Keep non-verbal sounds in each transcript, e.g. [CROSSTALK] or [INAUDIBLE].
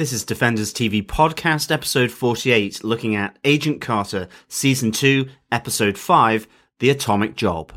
This is Defenders TV Podcast, episode 48, looking at Agent Carter, season 2, episode 5, The Atomic Job.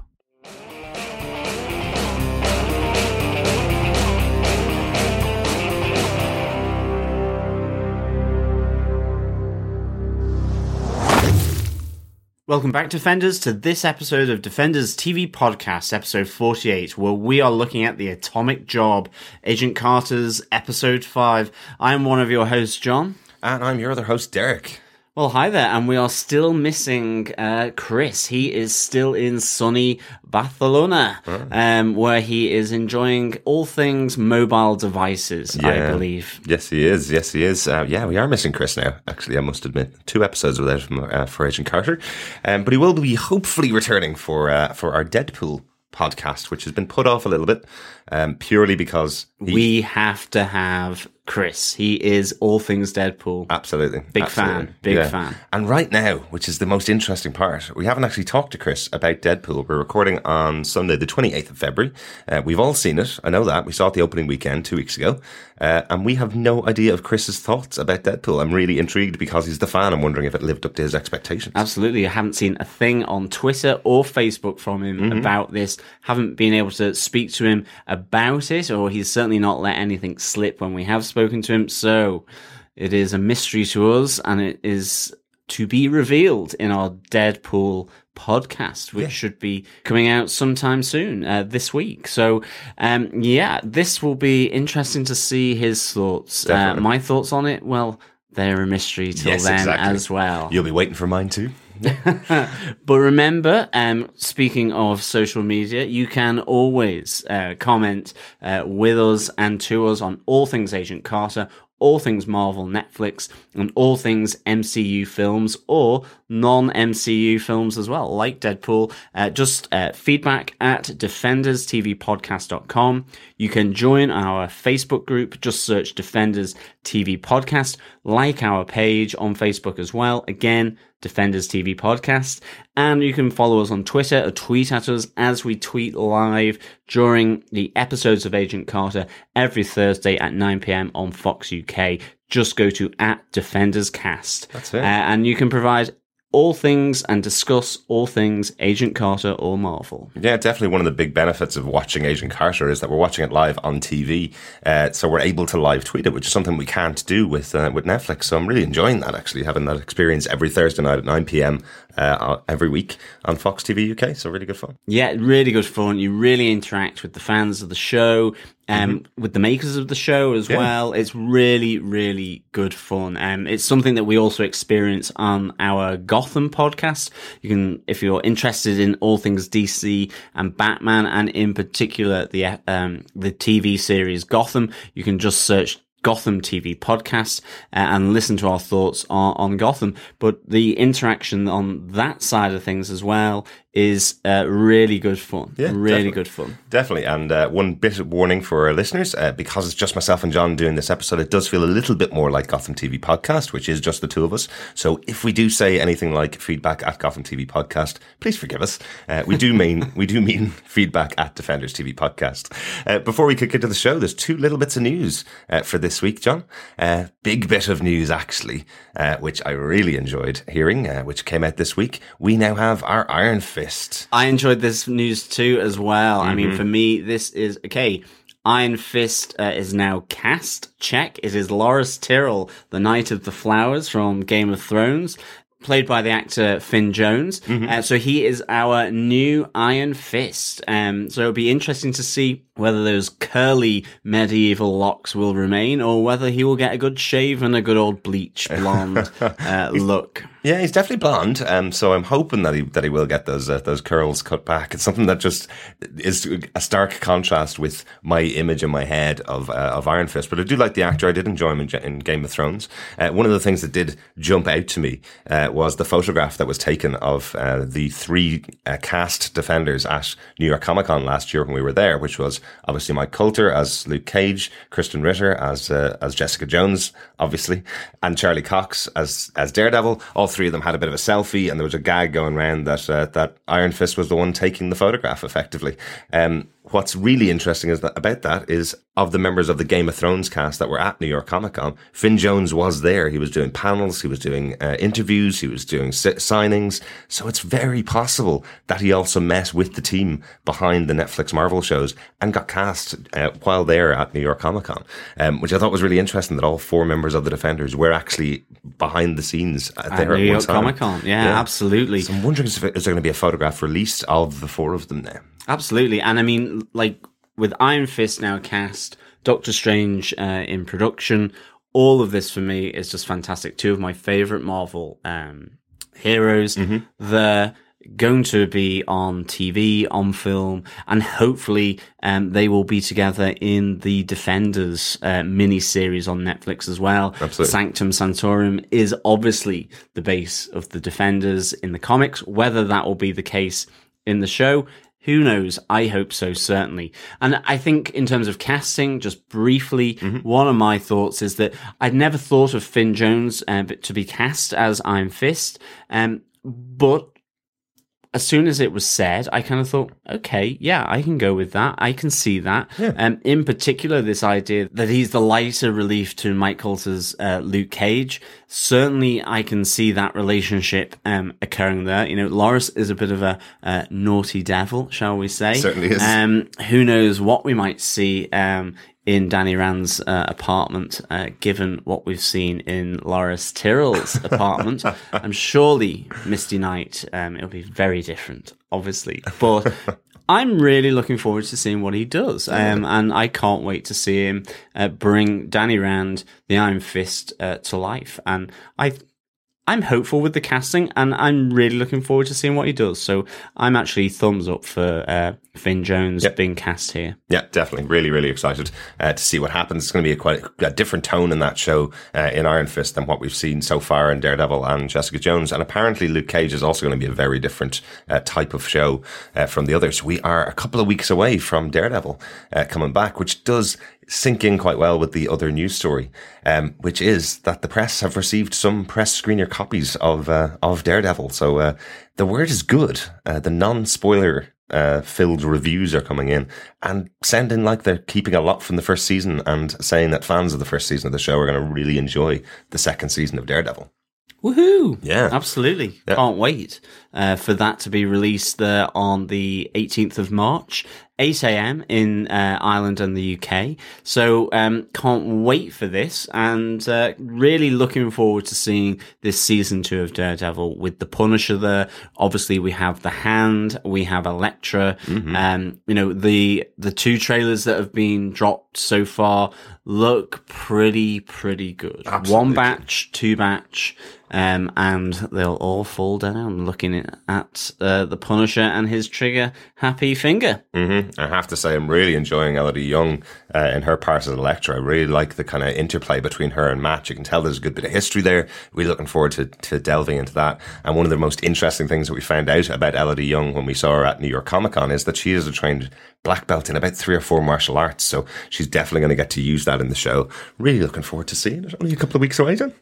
Welcome back, Defenders, to this episode of Defenders TV Podcast, episode 48, where we are looking at the atomic job, Agent Carter's episode 5. I am one of your hosts, John. And I'm your other host, Derek. Well, hi there, and we are still missing uh, Chris. He is still in sunny Barcelona, um, where he is enjoying all things mobile devices, I believe. Yes, he is. Yes, he is. Uh, yeah, we are missing Chris now. Actually, I must admit, two episodes without him uh, for Agent Carter, um, but he will be hopefully returning for uh, for our Deadpool podcast, which has been put off a little bit, um, purely because he, We have to have Chris. He is all things Deadpool. absolutely Big absolutely. fan, big fan. And right now, which is the most interesting part, we haven't actually talked to Chris about Deadpool. We're recording on Sunday, the 28th of February. Uh, we've all seen it. I know that. We saw it the opening weekend two weeks ago. Uh, and we have no idea of Chris's thoughts about Deadpool. I'm really intrigued because he's the fan. I'm wondering if it lived up to his expectations. Absolutely. I haven't seen a thing on Twitter or Facebook from him Mm-hmm. about this. Haven't been able to speak to him about it, or he's certainly not let anything slip when we have spoken to him. So it is a mystery to us, and it is to be revealed in our Deadpool podcast, which should be coming out sometime soon uh, this week. So, um, yeah, this will be interesting to see his thoughts. Uh, my thoughts on it, well, they're a mystery till Yes, then exactly. as well. You'll be waiting for mine too. But remember, um, speaking of social media, you can always uh, comment uh, with us and to us on all things Agent Carter, all things Marvel, Netflix, and all things MCU films or non MCU films as well, like Deadpool. Uh, just uh, feedback at defenderstvpodcast.com. You can join our Facebook group. Just search Defenders TV Podcast. Like our page on Facebook as well. Again, Defenders TV Podcast. And you can follow us on Twitter or tweet at us as we tweet live during the episodes of Agent Carter every Thursday at 9 pm on Fox UK. Just go to at Defenders Cast. That's it. Uh, and you can provide all things and discuss all things Agent Carter or Marvel. Yeah, definitely one of the big benefits of watching Agent Carter is that we're watching it live on TV, uh, so we're able to live tweet it, which is something we can't do with uh, with Netflix. So I'm really enjoying that actually, having that experience every Thursday night at 9 p.m. Uh, every week on Fox TV UK. So really good fun. Yeah, really good fun. You really interact with the fans of the show, um, with the makers of the show as Mm-hmm. Yeah. well. It's really, really good fun. Um, it's something that we also experience on our Gotham podcast. You can, if you're interested in all things DC and Batman, and in particular the um, the TV series Gotham, you can just search Gotham TV podcast uh, and listen to our thoughts on, on Gotham. But the interaction on that side of things as well is uh, really good fun. Yeah, really definitely. good fun. Definitely. And uh, one bit of warning for our listeners, uh, because it's just myself and John doing this episode, it does feel a little bit more like Gotham TV Podcast, which is just the two of us. So if we do say anything like feedback at Gotham TV Podcast, please forgive us. Uh, we do mean [LAUGHS] we do mean feedback at Defenders TV Podcast. Uh, before we kick into the show, there's two little bits of news uh, for this week, John. Uh, big bit of news, actually, uh, which I really enjoyed hearing, uh, which came out this week. We now have our Iron Fist. I enjoyed this news too as well. I Mm-hmm. mean, for me, this is okay. Iron Fist uh, is now cast. Check. It is Loras Tyrell, the Knight of the Flowers from Game of Thrones, played by the actor Finn Jones. Mm-hmm. Uh, so he is our new Iron Fist. Um, so it'll be interesting to see whether those curly medieval locks will remain or whether he will get a good shave and a good old bleach blonde [LAUGHS] uh, look. Yeah, he's definitely blonde. Um, so I'm hoping that he that he will get those uh, those curls cut back. It's something that just is a stark contrast with my image in my head of uh, of Iron Fist. But I do like the actor. I did enjoy him in, in Game of Thrones. Uh, one of the things that did jump out to me uh, was the photograph that was taken of uh, the three uh, cast defenders at New York Comic Con last year when we were there, which was obviously Mike Colter as Luke Cage, Krysten Ritter as uh, as Jessica Jones, obviously, and Charlie Cox as as Daredevil. All three of them had a bit of a selfie, and there was a gag going around that uh, that Iron Fist was the one taking the photograph, effectively. Um, what's really interesting is that about that is of the members of the Game of Thrones cast that were at New York Comic Con, Finn Jones was there. He was doing panels, he was doing uh, interviews, he was doing si- signings. So it's very possible that he also met with the team behind the Netflix Marvel shows and got cast uh, while there at New York Comic Con, um, which I thought was really interesting that all four members of the Defenders were actually behind the scenes At there New at York. Comic Con. Yeah, absolutely. So I'm wondering if, is there going to be a photograph released of the four of them now? Absolutely. And I mean, like with Iron Fist now cast, Doctor Strange uh, in production, all of this for me is just fantastic. Two of my favorite Marvel um, heroes. They're going to be on TV, on film, and hopefully um, they will be together in the Defenders uh, mini series on Netflix as well. Absolutely. Sanctum Sanctorum is obviously the base of the Defenders in the comics. Whether that will be the case in the show, who knows? I hope so, certainly. And I think in terms of casting, just briefly, one of my thoughts is that I'd never thought of Finn Jones uh, to be cast as Iron Fist, um, but as soon as it was said, I kind of thought, okay, yeah, I can go with that. I can see that. Um, in particular, this idea that he's the lighter relief to Mike Colter's uh, Luke Cage. Certainly, I can see that relationship um, occurring there. You know, Loras is a bit of a uh, naughty devil, shall we say? Certainly is. Um, who knows what we might see um, in Danny Rand's uh, apartment, uh, given what we've seen in Loras Tyrell's [LAUGHS] apartment. I'm surely Misty Knight, um, it'll be very different, obviously. But [LAUGHS] I'm really looking forward to seeing what he does. Um, and I can't wait to see him uh, bring Danny Rand, the Iron Fist, uh, to life. And I I'm hopeful with the casting, and I'm really looking forward to seeing what he does. So I'm actually thumbs up for uh, Finn Jones Yep. being cast here. Yeah, definitely. Really, really excited uh, to see what happens. It's going to be a quite a different tone in that show uh, in Iron Fist than what we've seen so far in Daredevil and Jessica Jones. And apparently, Luke Cage is also going to be a very different uh, type of show uh, from the others. We are a couple of weeks away from Daredevil uh, coming back, which does sink in quite well with the other news story, um, which is that the press have received some press screener copies of uh, of Daredevil. So uh, the word is good. Uh, the non spoiler uh, filled reviews are coming in and sounding like they're keeping a lot from the first season and saying that fans of the first season of the show are going to really enjoy the second season of Daredevil. Woohoo! Yeah. Absolutely. Can't wait uh, for that to be released there on the 18th of March, 8 a.m. in uh, Ireland and the UK. So um, can't wait for this and uh, really looking forward to seeing this season two of Daredevil with the Punisher there. Obviously, we have the Hand, we have Elektra. Um, you know, the the two trailers that have been dropped so far look pretty, pretty good. One batch, two batch, um, and they'll all fall down looking at, uh, the Punisher and his trigger happy finger. hmm I have to say, I'm really enjoying Elodie Yung uh, in her part as Elektra. I really like the kind of interplay between her and Matt. You can tell there's a good bit of history there. We're looking forward to, to delving into that. And one of the most interesting things that we found out about Elodie Yung when we saw her at New York Comic Con is that she is a trained black belt in about three or four martial arts. So she's definitely going to get to use that in the show. Really looking forward to seeing it. Only a couple of weeks away, John.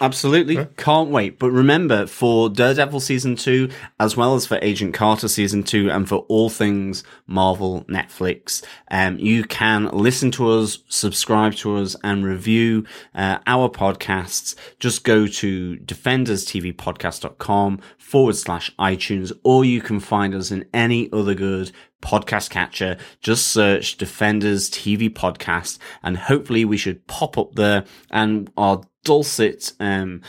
Absolutely. Can't wait. But remember, for Daredevil season two, as well as for Agent Carter season two, and for all things Marvel Netflix, um, you can listen to us, subscribe to us, and review uh, our podcasts. Just go to defenderstvpodcast.com forward slash iTunes, or you can find us in any other good podcast catcher. Just search Defenders TV Podcast, and hopefully we should pop up there and our dulcet, um,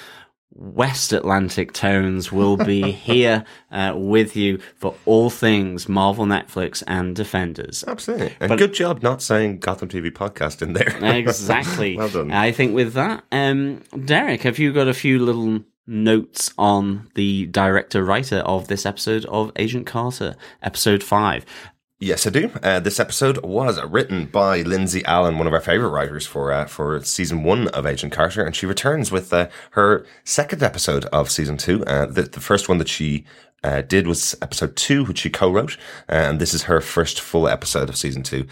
West Atlantic tones will be [LAUGHS] here uh, with you for all things Marvel, Netflix, and Defenders. Absolutely. And good job not saying Gotham TV podcast in there. Exactly. [LAUGHS] Well done. I think with that, um, Derek, have you got a few little notes on the director writer of this episode of Agent Carter, episode five? Yes, I do. Uh, this episode was written by Lindsay Allen, one of our favorite writers for uh, for season one of Agent Carter, and she returns with uh, her second episode of season two. Uh, the, the first one that she uh, did was episode two, which she co-wrote, uh, and this is her first full episode of season two.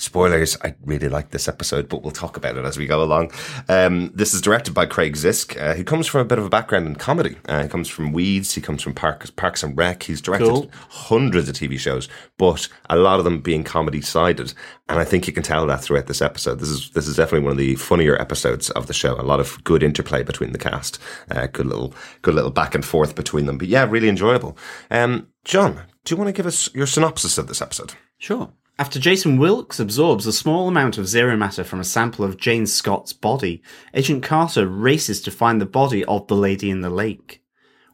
Spoilers, I really like this episode, but we'll talk about it as we go along. Um, this is directed by Craig Zisk, uh, who comes from a bit of a background in comedy. Uh, he comes from Weeds, he comes from Parks, Parks and Rec. He's directed Cool. hundreds of TV shows, but a lot of them being comedy sided. And I think you can tell that throughout this episode. This is this is definitely one of the funnier episodes of the show. A lot of good interplay between the cast, uh, good little good little back and forth between them. But yeah, really enjoyable. Um, John, do you want to give us your synopsis of this episode? Sure. After Jason Wilkes absorbs a small amount of zero matter from a sample of Jane Scott's body, Agent Carter races to find the body of the lady in the lake.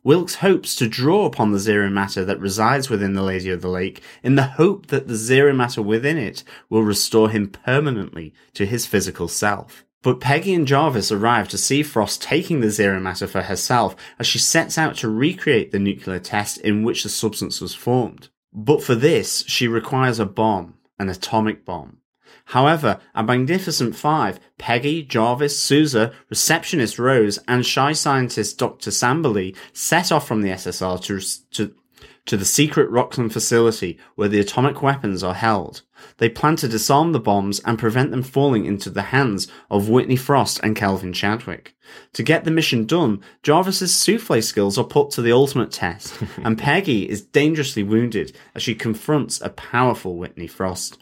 Wilkes hopes to draw upon the zero matter that resides within the Lady of the Lake in the hope that the zero matter within it will restore him permanently to his physical self. But Peggy and Jarvis arrive to see Frost taking the zero matter for herself as she sets out to recreate the nuclear test in which the substance was formed. But for this, she requires a bomb, an atomic bomb. However, a magnificent five, Peggy, Jarvis, Sousa, receptionist Rose, and shy scientist Dr. Samberly set off from the SSR to, to, to the secret Roxxon facility where the atomic weapons are held. They plan to disarm the bombs and prevent them falling into the hands of Whitney Frost and Calvin Chadwick. To get the mission done, Jarvis's souffle skills are put to the ultimate test, [LAUGHS] and Peggy is dangerously wounded as she confronts a powerful Whitney Frost.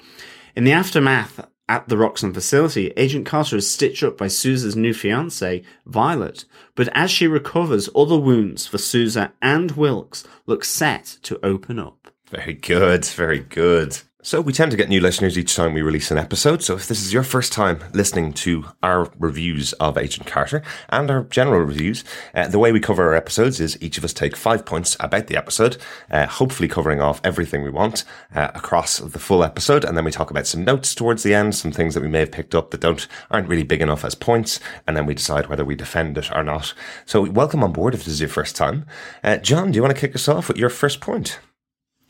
In the aftermath at the Roxxon facility, Agent Carter is stitched up by Sousa's new fiancée, Violet, but as she recovers, other wounds for Sousa and Wilkes look set to open up. Very good, very good. So we tend to get new listeners each time we release an episode. So if this is your first time listening to our reviews of Agent Carter and our general reviews, uh, the way we cover our episodes is each of us take five points about the episode, uh, hopefully covering off everything we want uh, across the full episode, and then we talk about some notes towards the end, some things that we may have picked up that don't aren't really big enough as points, and then we decide whether we defend it or not. So welcome on board if this is your first time. Uh, John, do you want to kick us off with your first point?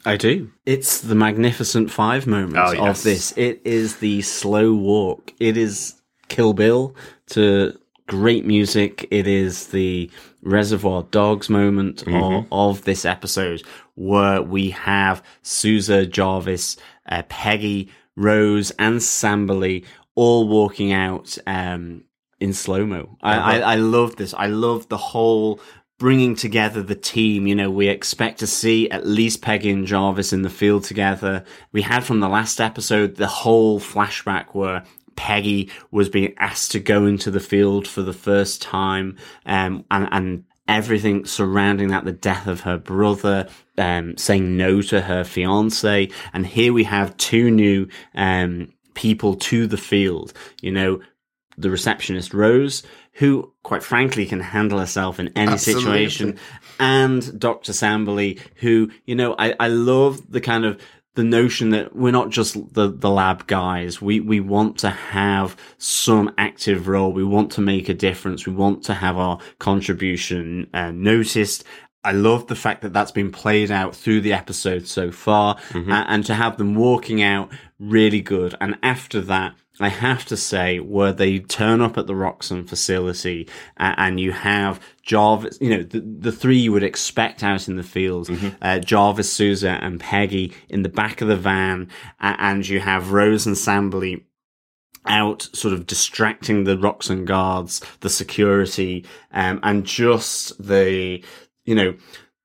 I do. It's the magnificent five moment Oh, yes. of this. It is the slow walk. It is Kill Bill to great music. It is the Reservoir Dogs moment of, of this episode where we have Sousa, Jarvis, uh, Peggy, Rose, and Samberly all walking out um, in slow mo. I, I, I love this. I love the whole bringing together the team. You know, we expect to see at least Peggy and Jarvis in the field together. We had from the last episode the whole flashback where Peggy was being asked to go into the field for the first time, um, and, and everything surrounding that, the death of her brother, um, saying no to her fiance. And here we have two new, um, people to the field, you know, the receptionist Rose, who quite frankly can handle herself in any Absolutely. situation, and Dr. Samberly, who, you know, I, I love the kind of the notion that we're not just the, the lab guys. We, we want to have some active role. We want to make a difference. We want to have our contribution uh, noticed. I love the fact that that's been played out through the episode so far Mm-hmm. a- and to have them walking out really good. And after that, I have to say, where they turn up at the Roxxon facility uh, and you have Jarvis, you know, the, the three you would expect out in the field, uh, Jarvis, Sousa, and Peggy in the back of the van, uh, and you have Rose and Samberly out sort of distracting the Roxxon guards, the security, um, and just the, you know,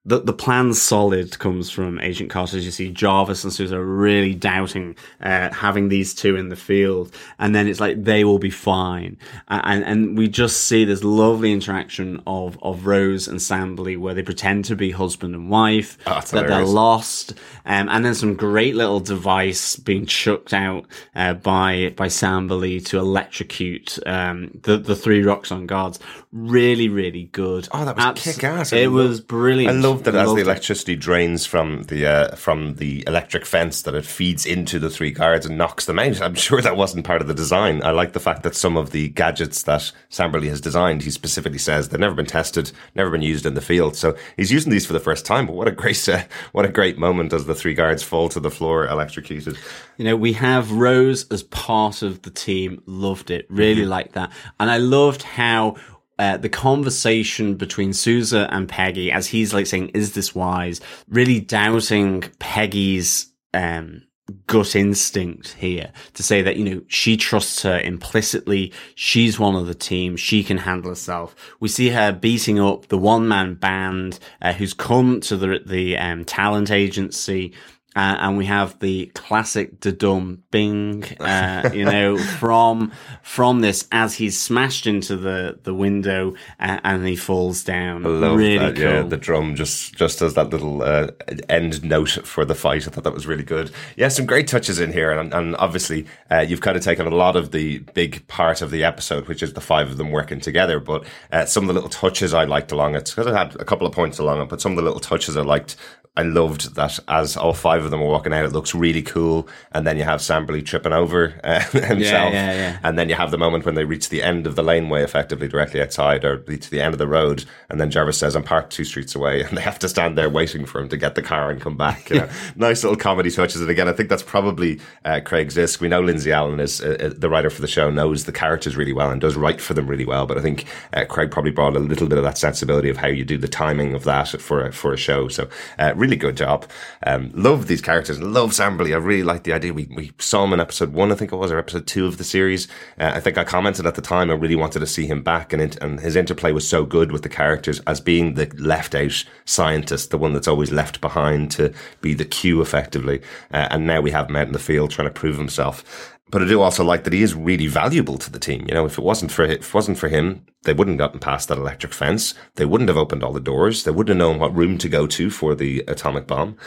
the, the plan solid comes from Agent Carter. As you see, Jarvis and Sousa are really doubting uh, having these two in the field, and then it's like they will be fine, and and we just see this lovely interaction of of Rose and Samberly where they pretend to be husband and wife, Oh, that they're lost, um, and then some great little device being chucked out uh, by by Samberly to electrocute um, the the three Roxxon guards. Really, really good. Oh, that was Abs- kick-ass. It was brilliant. I love that as the it. electricity drains from the uh, from the electric fence, that it feeds into the three guards and knocks them out. I'm sure that wasn't part of the design. I like the fact that some of the gadgets that Samberly has designed, he specifically says they've never been tested, never been used in the field. So he's using these for the first time. But what a great uh, what a great moment as the three guards fall to the floor electrocuted. You know, we have Rose as part of the team. Loved it. Really Mm-hmm. liked that. And I loved how uh, the conversation between Sousa and Peggy, as he's like saying, is this wise? Really doubting Peggy's, um, gut instinct here to say that, you know, she trusts her implicitly. She's one of the team. She can handle herself. We see her beating up the one man band, uh, who's come to the, the, um, talent agency uh, and we have the classic Dum Bing, uh, you know, [LAUGHS] from from this as he's smashed into the the window uh, and he falls down. I love really that. cool. Yeah, the drum just just as that little uh, end note for the fight. I thought that was really good. Yeah, some great touches in here, and, and obviously uh, you've kind of taken a lot of the big part of the episode, which is the five of them working together. But uh, some of the little touches I liked along it, because I had a couple of points along it, but some of the little touches I liked I loved that as all five of them are walking out, it looks really cool. And then you have Samberly tripping over [LAUGHS] uh, himself. Yeah, yeah, yeah. And then you have the moment when they reach the end of the laneway, effectively directly outside, or to the end of the road. And then Jarvis says, I'm parked two streets away. [LAUGHS] And they have to stand there waiting for him to get the car and come back. You know? [LAUGHS] nice little comedy touches. And again, I think that's probably uh, Craig Zisk. We know Lindsay Allen is uh, uh, the writer for the show, knows the characters really well and does write for them really well. But I think uh, Craig probably brought a little bit of that sensibility of how you do the timing of that for a, for a show. So uh, really good job. Um, love these characters. Love Samberly. I really like the idea. We, we saw him in episode one, I think it was, or episode two of the series. Uh, I think I commented at the time I really wanted to see him back, and, it, and his interplay was so good with the characters as being the left out scientist, the one that's always left behind to be the Q effectively. Uh, and now we have him out in the field trying to prove himself. But I do also like that he is really valuable to the team. You know, if it wasn't for if it wasn't for him, they wouldn't have gotten past that electric fence. They wouldn't have opened all the doors. They wouldn't have known what room to go to for the atomic bomb.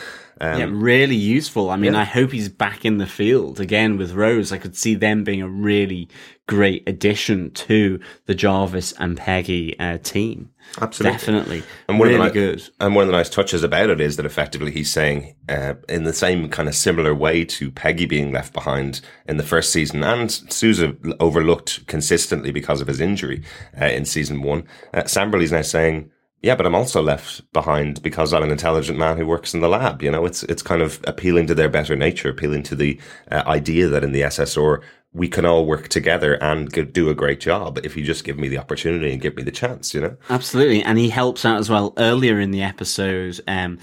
Um, yeah, really useful. I mean, yeah. I hope he's back in the field again with Rose. I could see them being a really great addition to the Jarvis and Peggy uh, team. Absolutely. Definitely. And one really of the ni- good. And one of the nice touches about it is that effectively he's saying, uh, in the same kind of similar way to Peggy being left behind in the first season, and Sousa overlooked consistently because of his injury uh, in season one. Uh, Samberly's now saying, yeah, but I'm also left behind because I'm an intelligent man who works in the lab. You know, it's it's kind of appealing to their better nature, appealing to the uh, idea that in the SSR we can all work together and do a great job if you just give me the opportunity and give me the chance. You know, Absolutely, and he helps out as well earlier in the episode um,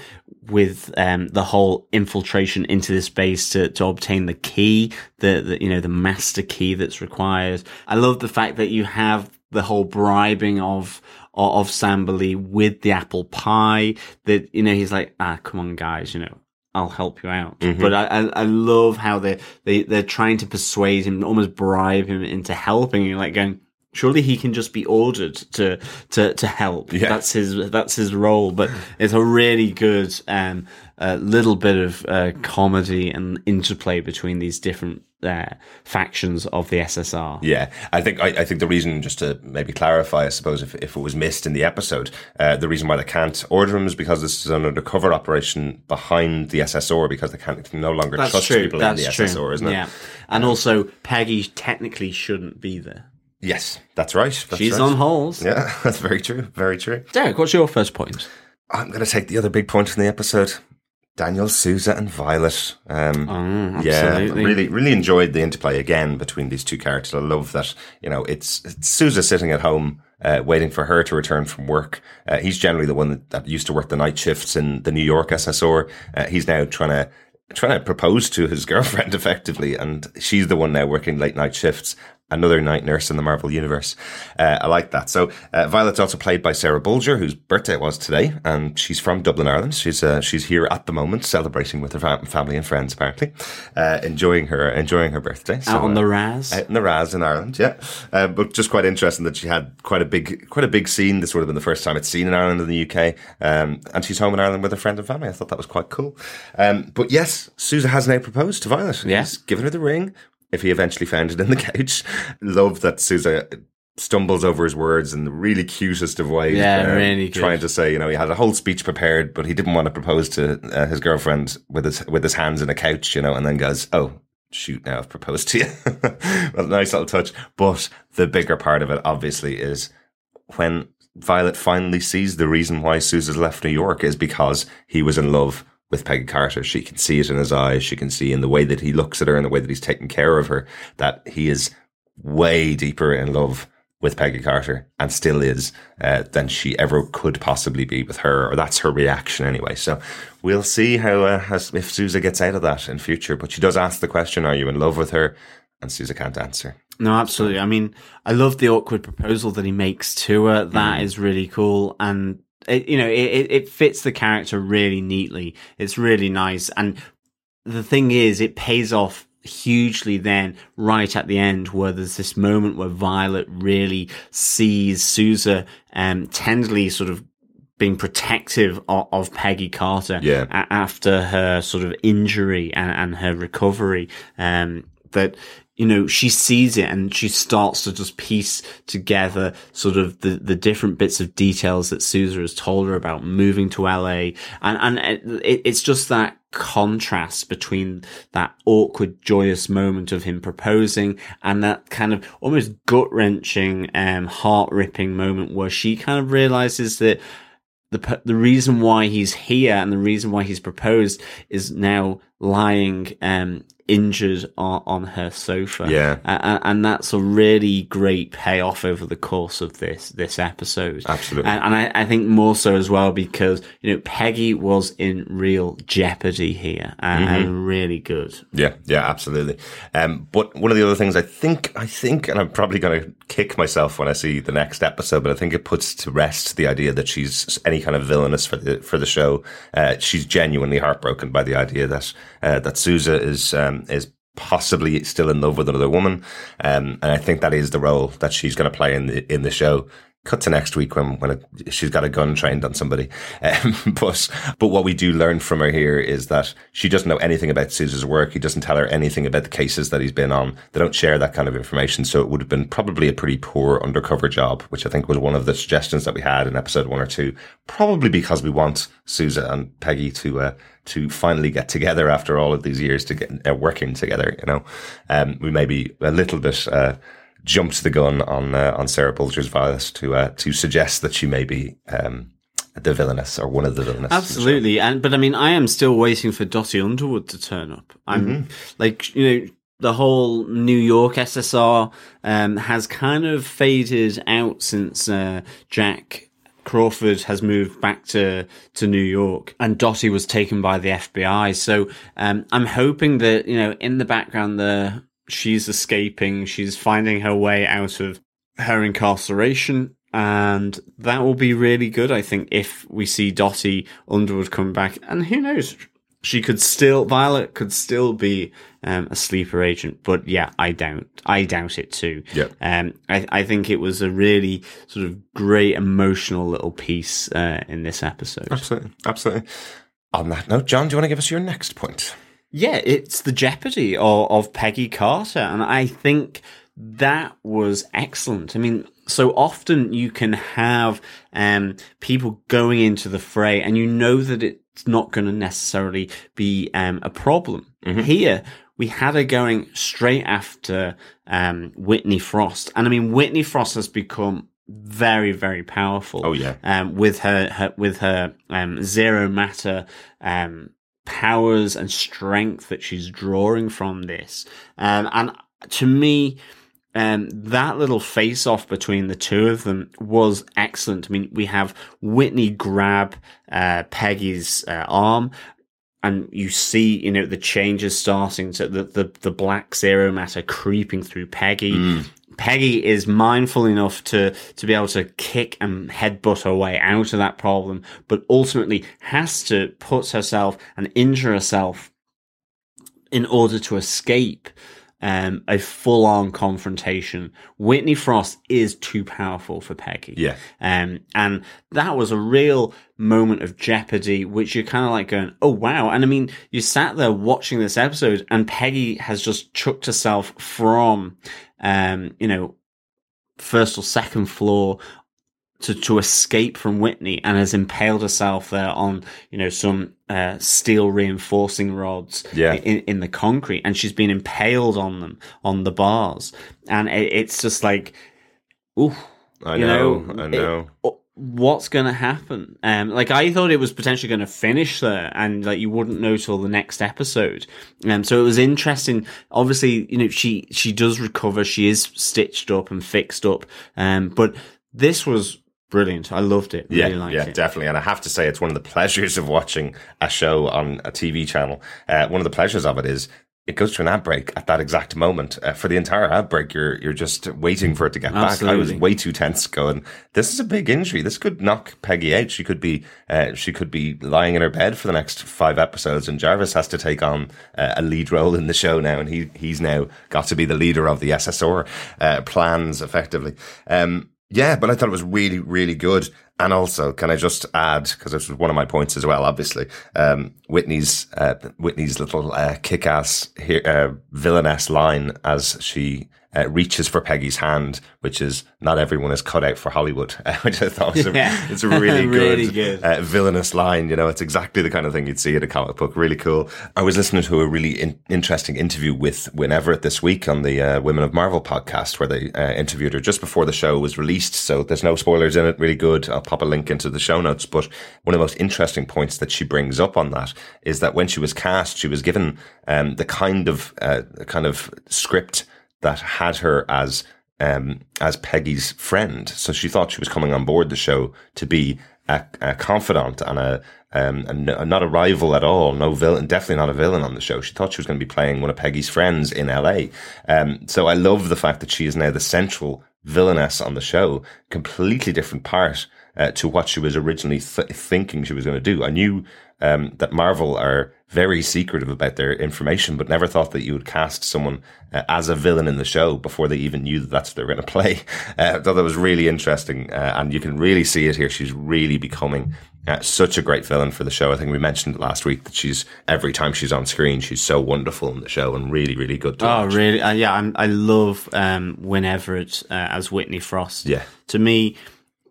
with um, the whole infiltration into this base to, to obtain the key, the, the you know the master key that's required. I love the fact that you have the whole bribing of of Samberly with the apple pie. That you know he's like, ah, come on, guys, you know. I'll help you out, mm-hmm. but I, I I love how they they they're trying to persuade him, almost bribe him into helping. You're like going, surely he can just be ordered to to to help. Yeah. That's his that's his role. But it's a really good um uh, little bit of uh, comedy and interplay between these different uh, factions of the SSR. Yeah, I think I, I think the reason, just to maybe clarify, I suppose, if, if it was missed in the episode, uh, the reason why they can't order him is because this is an undercover operation behind the SSR because they can't no longer That's trust true. people That's in the true. SSR, isn't it? Yeah, and also Peggy technically shouldn't be there. Yes, that's right. That's She's right. on holes. Yeah, [LAUGHS] that's very true. Very true. Derek, what's your first point? I'm going to take the other big point in the episode. Daniel Sousa and Violet. Um, Oh, yeah, really, really enjoyed the interplay again between these two characters. I love that. You know, it's, it's Sousa sitting at home. Uh, waiting for her to return from work. Uh, he's generally the one that, that used to work the night shifts in the New York SSR. Uh, he's now trying to trying to propose to his [LAUGHS] girlfriend effectively, and she's the one now working late night shifts. Another night nurse in the Marvel universe. Uh, I like that. So uh, Violet's also played by Sarah Bolger, whose birthday it was today, and she's from Dublin, Ireland. She's uh, she's here at the moment, celebrating with her fam- family and friends, apparently, uh, enjoying her enjoying her birthday. So, Out on uh, the Raz. out in the Raz in Ireland, yeah. Uh, but just quite interesting that she had quite a big, quite a big scene. This would have been the first time it's seen in Ireland and the UK. Um, and she's home in Ireland with her friend and family. I thought that was quite cool. Um, but yes, Sousa has now proposed to Violet. Yeah. Given her the ring. If he eventually found it in the couch, love that Sousa stumbles over his words in the really cutest of ways. Yeah, um, really. Trying to say, you know, he had a whole speech prepared, but he didn't want to propose to uh, his girlfriend with his with his hands in a couch, you know, and then goes, "Oh, shoot, now I've proposed to you." [LAUGHS] well, nice little touch. But the bigger part of it, obviously, is when Violet finally sees the reason why Sousa's left New York is because he was in love with Peggy Carter. She can see it in his eyes. She can see in the way that he looks at her and the way that he's taking care of her that he is way deeper in love with Peggy Carter and still is uh, than she ever could possibly be with her, or that's her reaction anyway. So we'll see how, uh, if Sousa gets out of that in future. But she does ask the question, "Are you in love with her?" And Sousa can't answer. No, absolutely. I mean, I love the awkward proposal that he makes to her. That mm. is really cool, and it, you know, it, it fits the character really neatly. It's really nice, and the thing is, it pays off hugely then right at the end where there's this moment where Violet really sees Sousa um, tenderly sort of being protective of, of Peggy Carter yeah. a- after her sort of injury and, and her recovery. Um, that you know, she sees it and she starts to just piece together sort of the, the different bits of details that Sousa has told her about moving to LA. And, and it, it's just that contrast between that awkward, joyous moment of him proposing and that kind of almost gut wrenching, um, heart ripping moment where she kind of realizes that the the reason why he's here and the reason why he's proposed is now lying um, injured on, on, her sofa. Yeah, uh, and that's a really great payoff over the course of this this episode. Absolutely, and, and I, I, think more so as well because you know Peggy was in real jeopardy here and, mm-hmm. and really good. Yeah, yeah, absolutely. Um, but one of the other things I think I think, and I'm probably going to kick myself when I see the next episode, but I think it puts to rest the idea that she's any kind of villainous for the for the show. Uh, she's genuinely heartbroken by the idea that uh, that Sousa is um, is possibly still in love with another woman, um, and I think that is the role that she's going to play in the in the show cut to next week when when it, she's got a gun trained on somebody. Um, [LAUGHS] but but what we do learn from her here is that she doesn't know anything about Sousa's work. He doesn't tell her anything about the cases that he's been on. They don't share that kind of information. So it would have been probably a pretty poor undercover job, which I think was one of the suggestions that we had in episode one or two. Probably because we want Sousa and Peggy to. Uh, to finally get together after all of these years to get uh, working together, you know, um, we may be a little bit uh, jumped the gun on uh, on Sarah Bolger's Violet to uh, to suggest that she may be um, the villainess or one of the villainous. Absolutely, and but I mean, I am still waiting for Dottie Underwood to turn up. I'm mm-hmm. like you know. The whole New York SSR um, has kind of faded out since uh, Jack Crawford has moved back to, to New York and Dottie was taken by the FBI. So, um, I'm hoping that, you know, in the background, the she's escaping, she's finding her way out of her incarceration. And that will be really good, I think, if we see Dottie Underwood come back. And who knows? She could still, Violet could still be um, a sleeper agent, but yeah, I doubt, I doubt it too. Yeah. Um, I, I think it was a really sort of great emotional little piece uh, in this episode. Absolutely, absolutely. On that note, John, do you want to give us your next point? Yeah, it's the jeopardy of, of Peggy Carter. And I think that was excellent. I mean, so often you can have um, people going into the fray and you know that it's not going to necessarily be um, a problem. Mm-hmm. Here, we had her going straight after um, Whitney Frost. And I mean, Whitney Frost has become very, very powerful. Oh, yeah. Um, with her, her with her um, zero matter um, powers and strength that she's drawing from this. Um, and to me, um, that little face off between the two of them was excellent. I mean, we have Whitney grab uh, Peggy's uh, arm, and you see, you know, the changes starting to the, the, the black zero matter creeping through Peggy. Mm. Peggy is mindful enough to to be able to kick and headbutt her way out of that problem, but ultimately has to put herself and injure herself in order to escape um, a full on confrontation. Whitney Frost is too powerful for Peggy. Yeah. Um, and that was a real moment of jeopardy, which you're kind of like going, oh wow. And I mean, you sat there watching this episode and Peggy has just chucked herself from um, you know, first or second floor to, to escape from Whitney and has impaled herself there on, you know, some uh, steel reinforcing rods yeah. in, in the concrete. And she's been impaled on them, on the bars. And it, it's just like, ooh. I know, know, I know. It, what's going to happen. Um, like I thought it was potentially going to finish there, and like you wouldn't know till the next episode. Um, so it was interesting. Obviously, you know she she does recover. She is stitched up and fixed up. Um, but this was brilliant. I loved it. Really yeah, yeah, it. definitely. And I have to say, it's one of the pleasures of watching a show on a TV channel. Uh, one of the pleasures of it is it goes to an ad break at that exact moment. Uh, for the entire ad break, you're you're just waiting for it to get back. I was way too tense, going. This is a big injury. This could knock Peggy out. She could be uh, she could be lying in her bed for the next five episodes, and Jarvis has to take on uh, a lead role in the show now, and he he's now got to be the leader of the SSR uh, plans effectively. Um, yeah, but I thought it was really, really good. And also, can I just add, because this was one of my points as well, obviously, um, Whitney's, uh, Whitney's little, uh, kick-ass, uh, villainess line as she, uh, reaches for Peggy's hand, which is not everyone is cut out for Hollywood, [LAUGHS] which I thought was a, Yeah. it's a really, [LAUGHS] Really good, good. Uh, villainous line. You know, it's exactly the kind of thing you'd see in a comic book. Really cool. I was listening to a really in- interesting interview with Wynn Everett this week on the uh, Women of Marvel podcast, where they uh, interviewed her just before the show was released. So there's no spoilers in it. Really good. I'll pop a link into the show notes. But one of the most interesting points that she brings up on that is that when she was cast, she was given um, the kind of uh, kind of script that had her as um, as Peggy's friend. So she thought she was coming on board the show to be a, a confidant and a, um, and not a rival at all. No villain, definitely not a villain on the show. She thought she was going to be playing one of Peggy's friends in LA. Um, so I love the fact that she is now the central villainess on the show. Completely different part uh, to what she was originally th- thinking she was going to do. I knew um, that Marvel are very secretive about their information, but never thought that you would cast someone uh, as a villain in the show before they even knew that that's what they were going to play. [LAUGHS] Uh, I thought that was really interesting, uh, and you can really see it here. She's really becoming uh, such a great villain for the show. I think we mentioned it last week that she's every time she's on screen, she's so wonderful in the show and really, really good to Oh, watch. really? Uh, yeah, I'm, I love um, Wynn Everett uh, as Whitney Frost. Yeah. To me,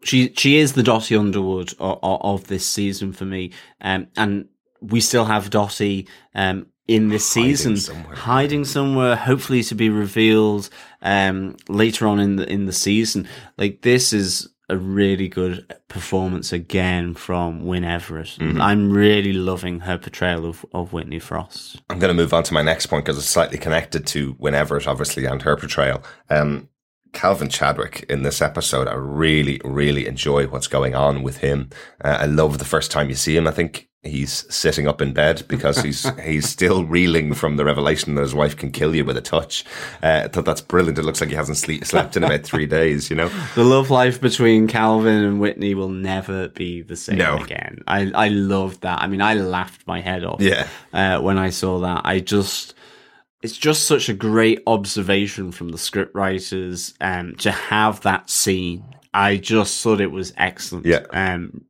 she she is the Dottie Underwood of, of this season for me, um, and we still have Dottie um, in this Hiding season, somewhere. hiding somewhere, hopefully to be revealed um, later on in the in the season. Like this is a really good performance again from Wynn Everett. Mm-hmm. I'm really loving her portrayal of, of Whitney Frost. I'm going to move on to my next point because it's slightly connected to Wynn Everett, obviously, and her portrayal. Um, Calvin Chadwick in this episode, I really, really enjoy what's going on with him. Uh, I love the first time you see him. I think he's sitting up in bed because he's [LAUGHS] he's still reeling from the revelation that his wife can kill you with a touch. Uh, I thought that's brilliant. It looks like he hasn't sleep, slept in about three days. You know, The love life between Calvin and Whitney will never be the same No. again. I I loved that. I mean, I laughed my head off. Yeah. Uh, when I saw that, I just it's just such a great observation from the script writers um, to have that scene. I just thought it was excellent. Yeah. Um,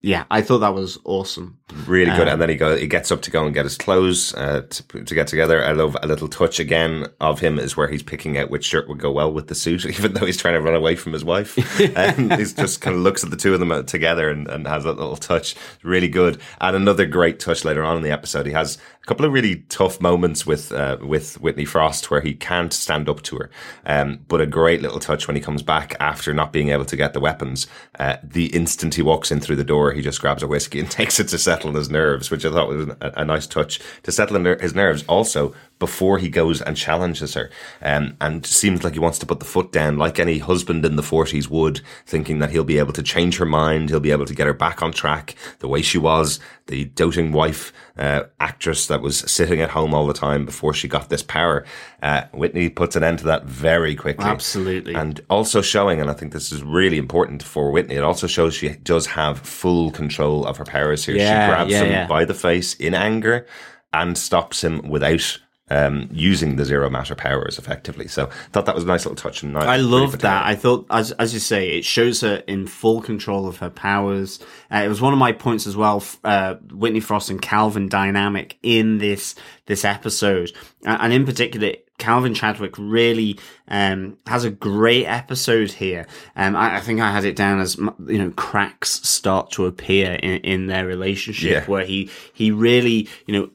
yeah, I thought that was awesome. Really good. Um, and then he go, he gets up to go and get his clothes uh, to, to get together. I love a little touch again of him is where he's picking out which shirt would go well with the suit, [LAUGHS] even though he's trying to run away from his wife. [LAUGHS] and he's just kind of looks at the two of them uh, together and, and has that little touch. Really good. And another great touch later on in the episode. He has a couple of really tough moments with uh, with Whitney Frost where he can't stand up to her. Um, but a great little touch when he comes back after not being able to get the weapons. Uh, the instant he walks in through the door, he just grabs a whiskey and [LAUGHS] takes it to settle his nerves, which I thought was a, a nice touch to settle ner- his nerves. Also, before he goes and challenges her, um, and seems like he wants to put the foot down, like any husband in the forties would, thinking that he'll be able to change her mind, he'll be able to get her back on track the way she was, the doting wife uh, actress that was sitting at home all the time before she got this power. Uh, Whitney puts an end to that very quickly. Absolutely. And also showing, and I think this is really important for Whitney, it also shows she does have full control of her powers here. Yeah, she grabs yeah, him yeah. by the face in anger and stops him without um, using the zero matter powers effectively. So I thought that was a nice little touch. And I love that. I thought, as as you say, it shows her in full control of her powers. Uh, it was one of my points as well. Uh, Whitney Frost and Calvin dynamic in this this episode, and in particular. Calvin Chadwick really um, has a great episode here. Um, I, I think I had it down as you know cracks start to appear in, in their relationship, Yeah. where he he really you know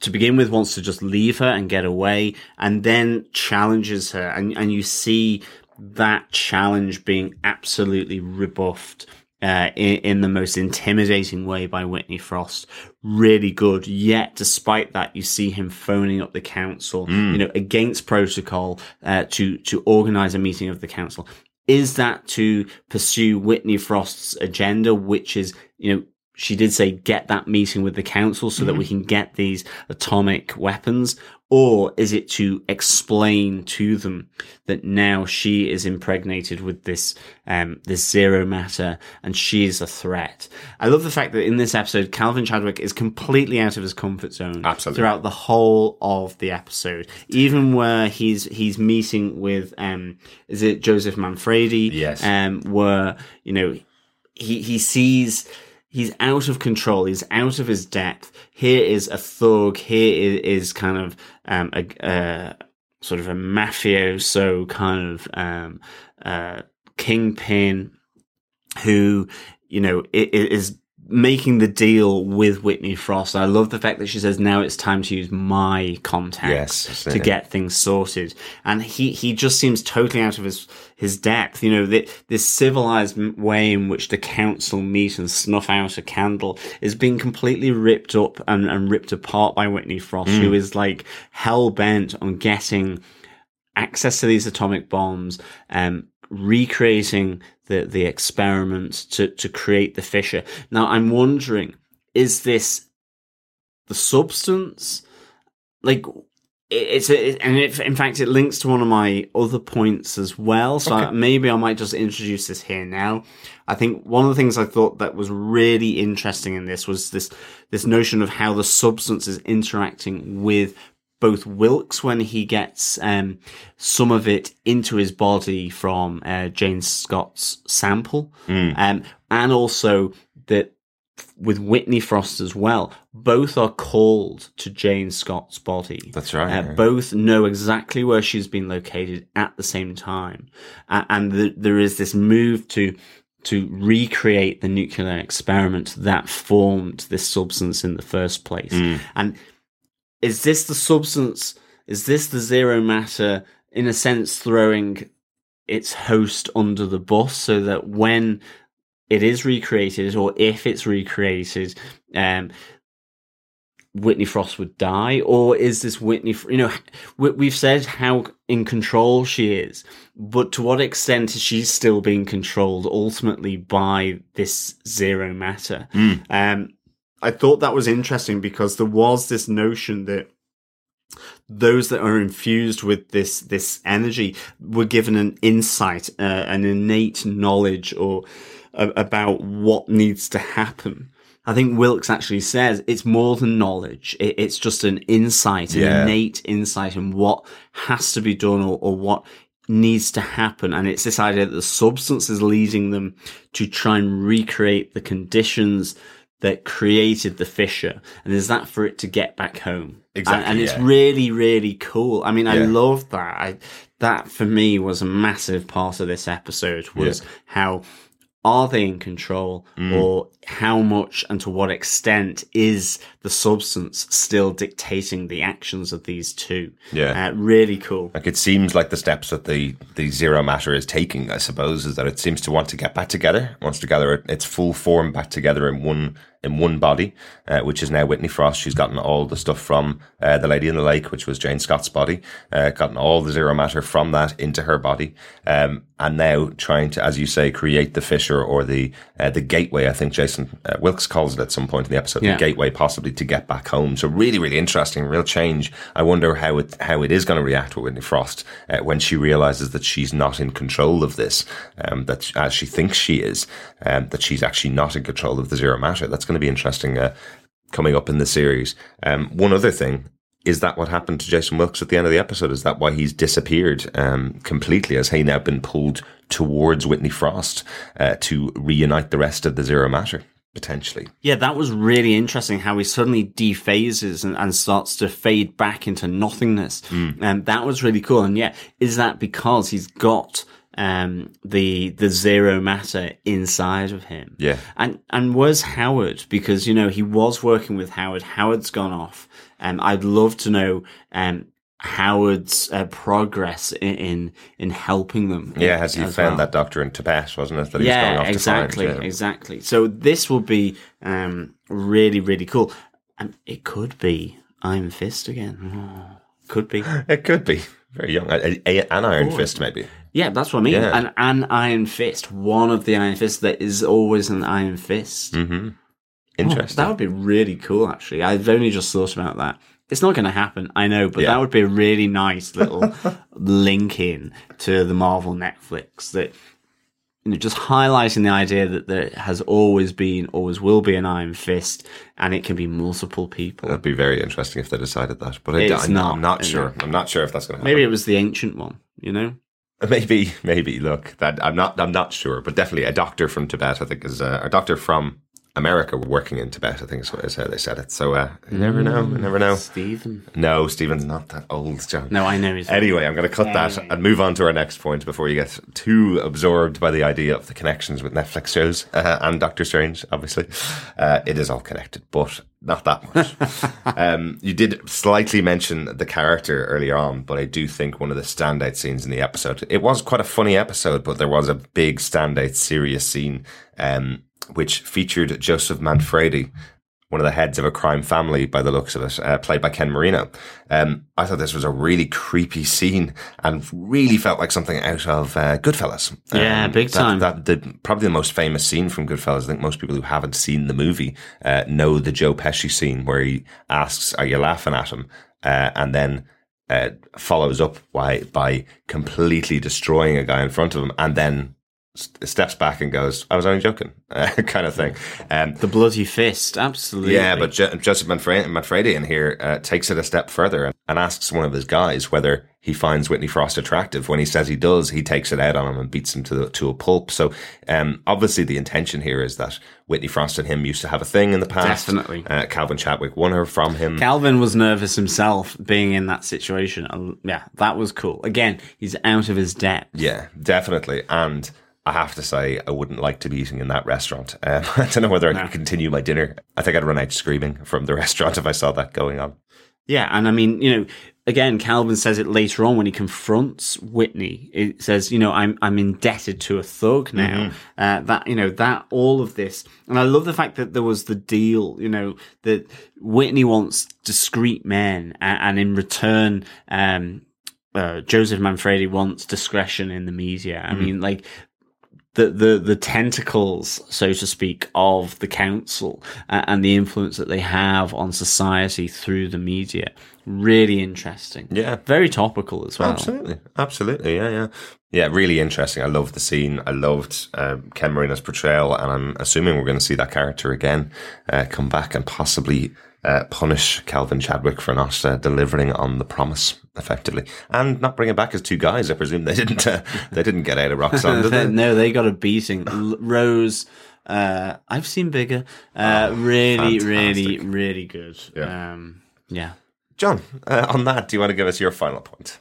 to begin with wants to just leave her and get away and then challenges her and and you see that challenge being absolutely rebuffed uh, in, in the most intimidating way by Whitney Frost. Really good. Yet, despite that, you see him phoning up the council, you know, against protocol, uh, to, to organize a meeting of the council. Is that to pursue Whitney Frost's agenda, which is, you know, she did say get that meeting with the council so that we can get these atomic weapons. Or is it to explain to them that now she is impregnated with this um, this zero matter and she is a threat? I love the fact that in this episode calvin chadwick is completely out of his comfort zone Absolutely. throughout the whole of the episode. Even where he's he's meeting with um is it joseph manfredi? Yes. um where you know he he sees he's out of control. He's out of his depth. Here is a thug. Here is, kind of um, a, a sort of a mafioso kind of um, uh, kingpin who you know is making the deal with Whitney Frost. I love the fact that she says now it's time to use my contacts Yes, to get things sorted. And he, he just seems totally out of his, his depth. You know, the, this civilized way in which the council meet and snuff out a candle is being completely ripped up and, and ripped apart by Whitney Frost, who is like hell bent on getting access to these atomic bombs, um, recreating the, the experiment to, to create the fissure. Now, I'm wondering, is this the substance? Like, it's a, and it, in fact, it links to one of my other points as well. So I- maybe I might just introduce this here now. I think one of the things I thought that was really interesting in this was this, this notion of how the substance is interacting with both Wilkes when he gets um, some of it into his body from uh, Jane Scott's sample, um, and also that with Whitney Frost as well. Both are called to Jane Scott's body. That's right, Uh. Both know exactly where she's been located at the same time, uh, and th- there is this move to to recreate the nuclear experiment that formed this substance in the first place. Mm. And is this the substance? Is this the zero matter? In a sense, throwing its host under the bus so that when it is recreated, or if it's recreated, um, Whitney Frost would die, or is this Whitney? You know, we- we've said how in control she is, but to what extent is she still being controlled ultimately by this zero matter? Um, I thought that was interesting because there was this notion that those that are infused with this this energy were given an insight, uh, an innate knowledge, or uh, about what needs to happen. I think Wilkes actually says it's more than knowledge. It, it's just an insight, an Yeah. innate insight in what has to be done or, or what needs to happen. And it's this idea that the substance is leading them to try and recreate the conditions that created the fissure. And is that for it to get back home? Exactly, And, and it's yeah. really, really cool. I mean, I love that. I, that for me was a massive part of this episode was Yeah. how are they in control Mm. or how much and to what extent is the substance still dictating the actions of these two? Yeah. Uh, really cool. Like it seems like the steps that the the zero matter is taking, I suppose, is that it seems to want to get back together, wants to gather its full form back together in one in one body, uh, which is now Whitney Frost. She's gotten all the stuff from uh, the Lady in the Lake, which was Jane Scott's body, uh, gotten all the zero matter from that into her body, um, and now trying to, as you say, create the fissure or the uh, the gateway. I think Jason uh, Wilkes calls it at some point in the episode, Yeah. the gateway possibly to get back home. So really, really interesting, real change. I wonder how it how it is going to react with Whitney Frost uh, when she realizes that she's not in control of this, um, that as she thinks she is, um, that she's actually not in control of the zero matter. That's going to be interesting uh, coming up in the series. Um, one other thing. Is that what happened to Jason Wilkes at the end of the episode? Is that why he's disappeared um, completely? Has he now been pulled towards Whitney Frost uh, to reunite the rest of the Zero Matter potentially? Yeah, that was really interesting how he suddenly dephases and, and starts to fade back into nothingness. And that was really cool. And yeah, is that because he's got um, the the zero matter inside of him? Yeah. And and was Howard because you know he was working with Howard. Howard's gone off. Um, I'd love to know um Howard's uh, progress in, in in helping them. Yeah, has he found well. that doctor in Tibet, wasn't it? That he was going Yeah, off to exactly, find, yeah. exactly. So this will be um, really, really cool, and it could be Iron Fist again. Oh, could be. It could be very young. A, a- an Iron Fist, maybe. Yeah, that's what I mean. Yeah. An, an Iron Fist, one of the Iron Fists that is always an Iron Fist. Mm-hmm. Oh, Interesting. that would be really cool, actually. I've only just thought about that. It's not going to happen, I know, but Yeah. that would be a really nice little [LAUGHS] link in to the Marvel Netflix that, you know, just highlighting the idea that there has always been, always will be an Iron Fist, and it can be multiple people. That'd be very interesting if they decided that, but I, am not, I'm not sure. I'm not sure if that's going to happen. Maybe it was the ancient one, you know? [LAUGHS] Maybe, maybe. Look, that I'm not. I'm not sure, but definitely a doctor from Tibet. I think is uh, a doctor from America working in Tibet. I think is, is how they said it. So uh, you never know. You never know. Stephen. No, Stephen's not that old, John. No, I know he's. Anyway, I'm going to cut that and move on to our next point before you get too absorbed by the idea of the connections with Netflix shows uh, and Doctor Strange. Obviously, uh, it is all connected, but not that much. [LAUGHS] um, you did slightly mention the character earlier on, but I do think one of the standout scenes in the episode. It was quite a funny episode, but there was a big standout serious scene, um, which featured Joseph Manfredi one of the heads of a crime family by the looks of it, uh, played by Ken Marino. Um, I thought this was a really creepy scene and really felt like something out of uh, Goodfellas. Yeah, big time. That, the, probably the most famous scene from Goodfellas. I think most people who haven't seen the movie uh, know the Joe Pesci scene where he asks, "Are you laughing at him?" Uh, and then uh, follows up by by completely destroying a guy in front of him, and then steps back and goes, "I was only joking," [LAUGHS] uh, kind of thing. Um, The bloody fist, absolutely. yeah, but jo- Joseph Manfredi, Manfredi in here uh, takes it a step further and, and asks one of his guys whether he finds Whitney Frost attractive. When he says he does, he takes it out on him and beats him to the, to a pulp. So, um, obviously, the intention here is that Whitney Frost and him used to have a thing in the past. Definitely. uh, Calvin Chadwick won her from him. Calvin was nervous himself being in that situation. Uh, Yeah, that was cool. Again, he's out of his depth. Yeah, definitely. And I have to say, I wouldn't like to be eating in that restaurant. [LAUGHS] Um, I don't know whether I could continue my dinner. I think I'd run out screaming from the [LAUGHS] restaurant if I saw that going on. Yeah, and I mean, you know, again, Calvin says it later on when he confronts Whitney. It says, you know, I'm I'm indebted to a thug now. Uh, that you know that all of this, and I love the fact that there was the deal. You know that Whitney wants discreet men, and, and in return, um, uh, Joseph Manfredi wants discretion in the media. I mean, like the, the, the tentacles, so to speak, of the council uh, and the influence that they have on society through the media. Really interesting. Yeah. Very topical as well. Absolutely, absolutely, yeah, yeah, yeah. Really interesting. I loved the scene. I loved um, Ken portrayal, and I'm assuming we're going to see that character again uh, come back and possibly uh, punish Calvin Chadwick for not uh, delivering on the promise effectively, and not bringing back his two guys. I presume they didn't. Uh, they didn't get out of Roxxon, did [LAUGHS] they? no, they got a beating. Rose, uh, I've seen bigger. Uh, really, really, fantastic. really good. Yeah. Um, yeah. John, uh, on that, do you want to give us your final point?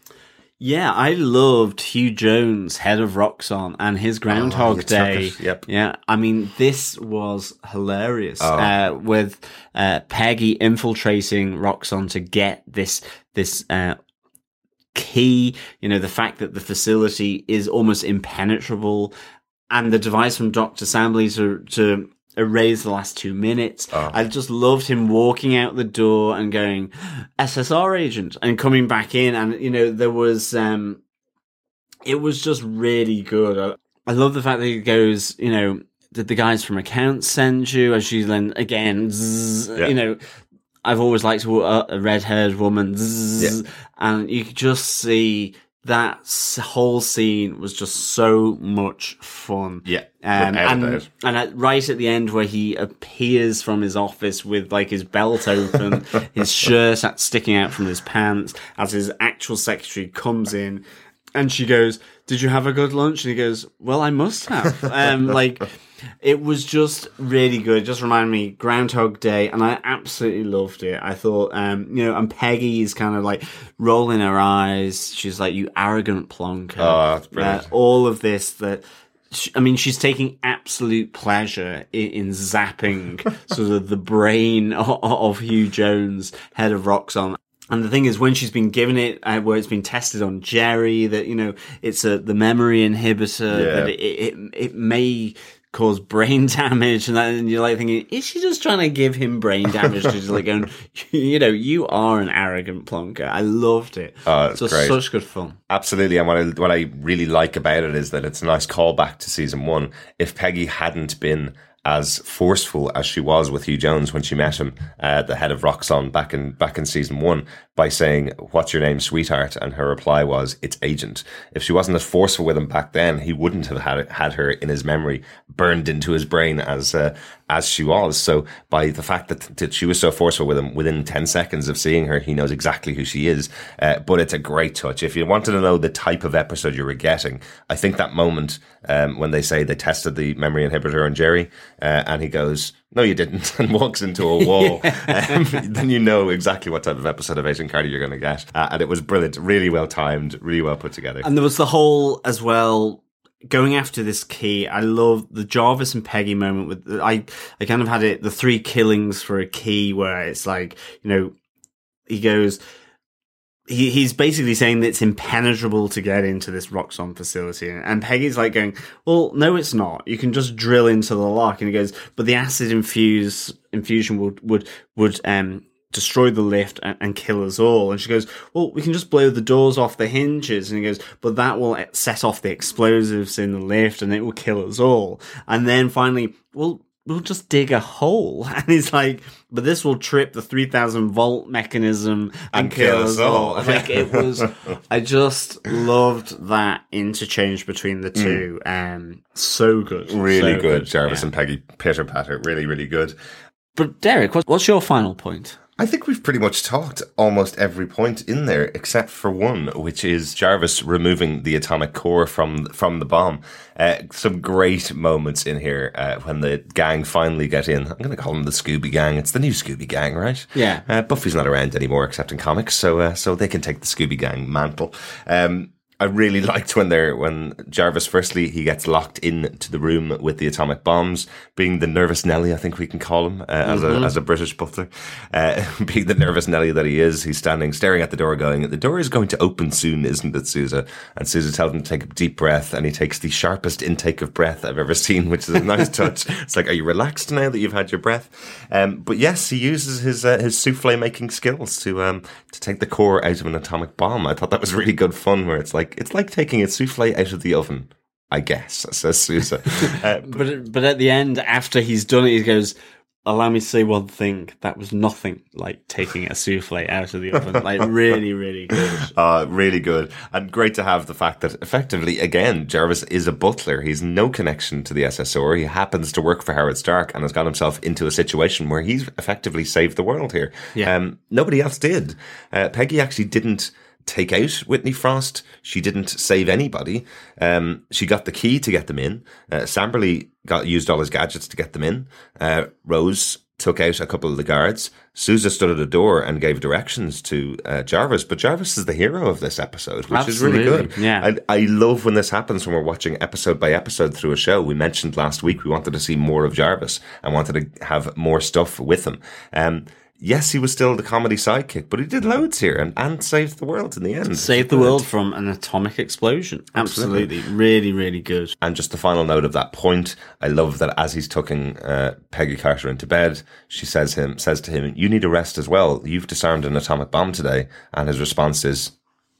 Yeah, I loved Hugh Jones, head of Roxxon, and his Groundhog Oh, Day. yep. Oh. Yeah, I mean, this was hilarious. Uh, with uh, Peggy infiltrating Roxxon to get this this uh, key. You know, the fact that the facility is almost impenetrable, and the device from Doctor Samberly to to erase the last two minutes. Oh. I just loved him walking out the door and going SSR agent and coming back in, and you know there was um, it was just really good. I, I love the fact that he goes, you know. Did the guys from accounts send you? As she then again, zzz, Yeah. you know, I've always liked a, a red-haired woman, zzz, and you could just see that whole scene was just so much fun. Yeah, Um, and and at, right at the end, where he appears from his office with like his belt open, [LAUGHS] his shirt sticking out from his pants, as his actual secretary comes in, and she goes, "Did you have a good lunch?" And he goes, "Well, I must have." [LAUGHS] Um, like it was just really good. It just reminded me Groundhog Day, and I absolutely loved it. I thought, um, you know, and Peggy is kind of like rolling her eyes. She's like, "You arrogant plonker." Oh, that's brilliant. Uh, all of this that. I mean, she's taking absolute pleasure in, in zapping [LAUGHS] sort of the brain of, of Hugh Jones, head of Roxxon. And the thing is, when she's been given it, uh, where it's been tested on Jerry, that you know it's a the memory inhibitor Yeah. that it, it it may cause brain [LAUGHS] damage, and, that, and you're like thinking, is she just trying to give him brain damage? She's like going, [LAUGHS] you know, you are an arrogant plonker. I loved it. Oh, it's so great. such good fun. Absolutely, and what I what I really like about it is that it's a nice callback to season one. If Peggy hadn't been as forceful as she was with Hugh Jones when she met him, uh, the head of Roxxon back in back in season one, by saying, "What's your name, sweetheart?" and her reply was, "It's Agent." If she wasn't as forceful with him back then, he wouldn't have had had her in his memory, burned into his brain as uh, as she was. So by the fact that, that she was so forceful with him, within ten seconds of seeing her, he knows exactly who she is. Uh, but it's a great touch. If you wanted to know the type of episode you were getting, I think that moment um, when they say they tested the memory inhibitor on Jerry, uh, and he goes, "No, you didn't," [LAUGHS] and walks into a [LAUGHS] wall, um, then you know exactly what type of episode of Agent Carter you're going to get. Uh, and it was brilliant, really well timed, really well put together. And there was the whole as well going after this key. I love the Jarvis and Peggy moment with I I kind of had it the three killings for a key where it's like, you know, he goes he, he's basically saying that it's impenetrable to get into this Roxxon facility. And Peggy's like going, well, no, it's not. You can just drill into the lock. And he goes, but the acid infuse, infusion would, would, would, um, destroy the lift and, and kill us all. And she goes, well, we can just blow the doors off the hinges. And he goes, but that will set off the explosives in the lift and it will kill us all. And then finally, well, we'll just dig a hole. [LAUGHS] And he's like, but this will trip the 3000 volt mechanism and, And kill us all. [LAUGHS] Like it was, [LAUGHS] I just loved that interchange between the two. Um, so good. Mm. really So good, Jarvis yeah. and Peggy pitter patter, really, really good. But Derek, what's your final point? I think we've pretty much talked almost every point in there, except for one, which is Jarvis removing the atomic core from from the bomb. Uh, some great moments in here uh, when the gang finally get in. I'm going to call them the Scooby Gang. It's the new Scooby Gang, right? Yeah. Uh, Buffy's not around anymore, except in comics, so uh, so they can take the Scooby Gang mantle. Um, I really [LAUGHS] liked when they're when Jarvis firstly he gets locked into the room with the atomic bombs, being the nervous Nelly I think we can call him uh, as a as a British butler, uh, [LAUGHS] being the nervous Nelly that he is. He's standing staring at the door, going, "The door is going to open soon, isn't it, Sousa?" And Sousa tells him to take a deep breath, and he takes the sharpest intake of breath I've ever seen, which is a nice touch. [LAUGHS] It's like, are you relaxed now that you've had your breath? Um, but yes, he uses his uh, his souffle making skills to um to take the core out of an atomic bomb. I thought that was really good fun, where it's like it's like taking a souffle out of the oven. I guess says Sousa. [LAUGHS] Uh, But but at the end, after he's done it, he goes, "Allow me to say one thing. That was nothing like taking a souffle out of the oven. Like [LAUGHS] really, really good." Uh, really good. And great to have the fact that effectively, again, Jarvis is a butler. He's no connection to the SSR. He happens to work for Howard Stark and has got himself into a situation where he's effectively saved the world here. Yeah. Um, nobody else did. Uh, Peggy actually didn't take out Whitney Frost. She didn't save anybody. Um, she got the key to get them in. Uh, Samberly got used all his gadgets to get them in. Uh, Rose took out a couple of the guards. Sousa stood at a door and gave directions to uh, Jarvis, but Jarvis is the hero of this episode, which is really good. yeah. I, I love when this happens when we're watching episode by episode through a show. We mentioned last week we wanted to see more of Jarvis and wanted to have more stuff with him. Um, yes, he was still the comedy sidekick, but he did loads here and, and saved the world in the end. Saved the world from an atomic explosion. Absolutely, really, really good. And just the final note of that point, I love that as he's tucking uh, Peggy Carter into bed, she says him says to him, "You need a rest as well. You've disarmed an atomic bomb today." And his response is,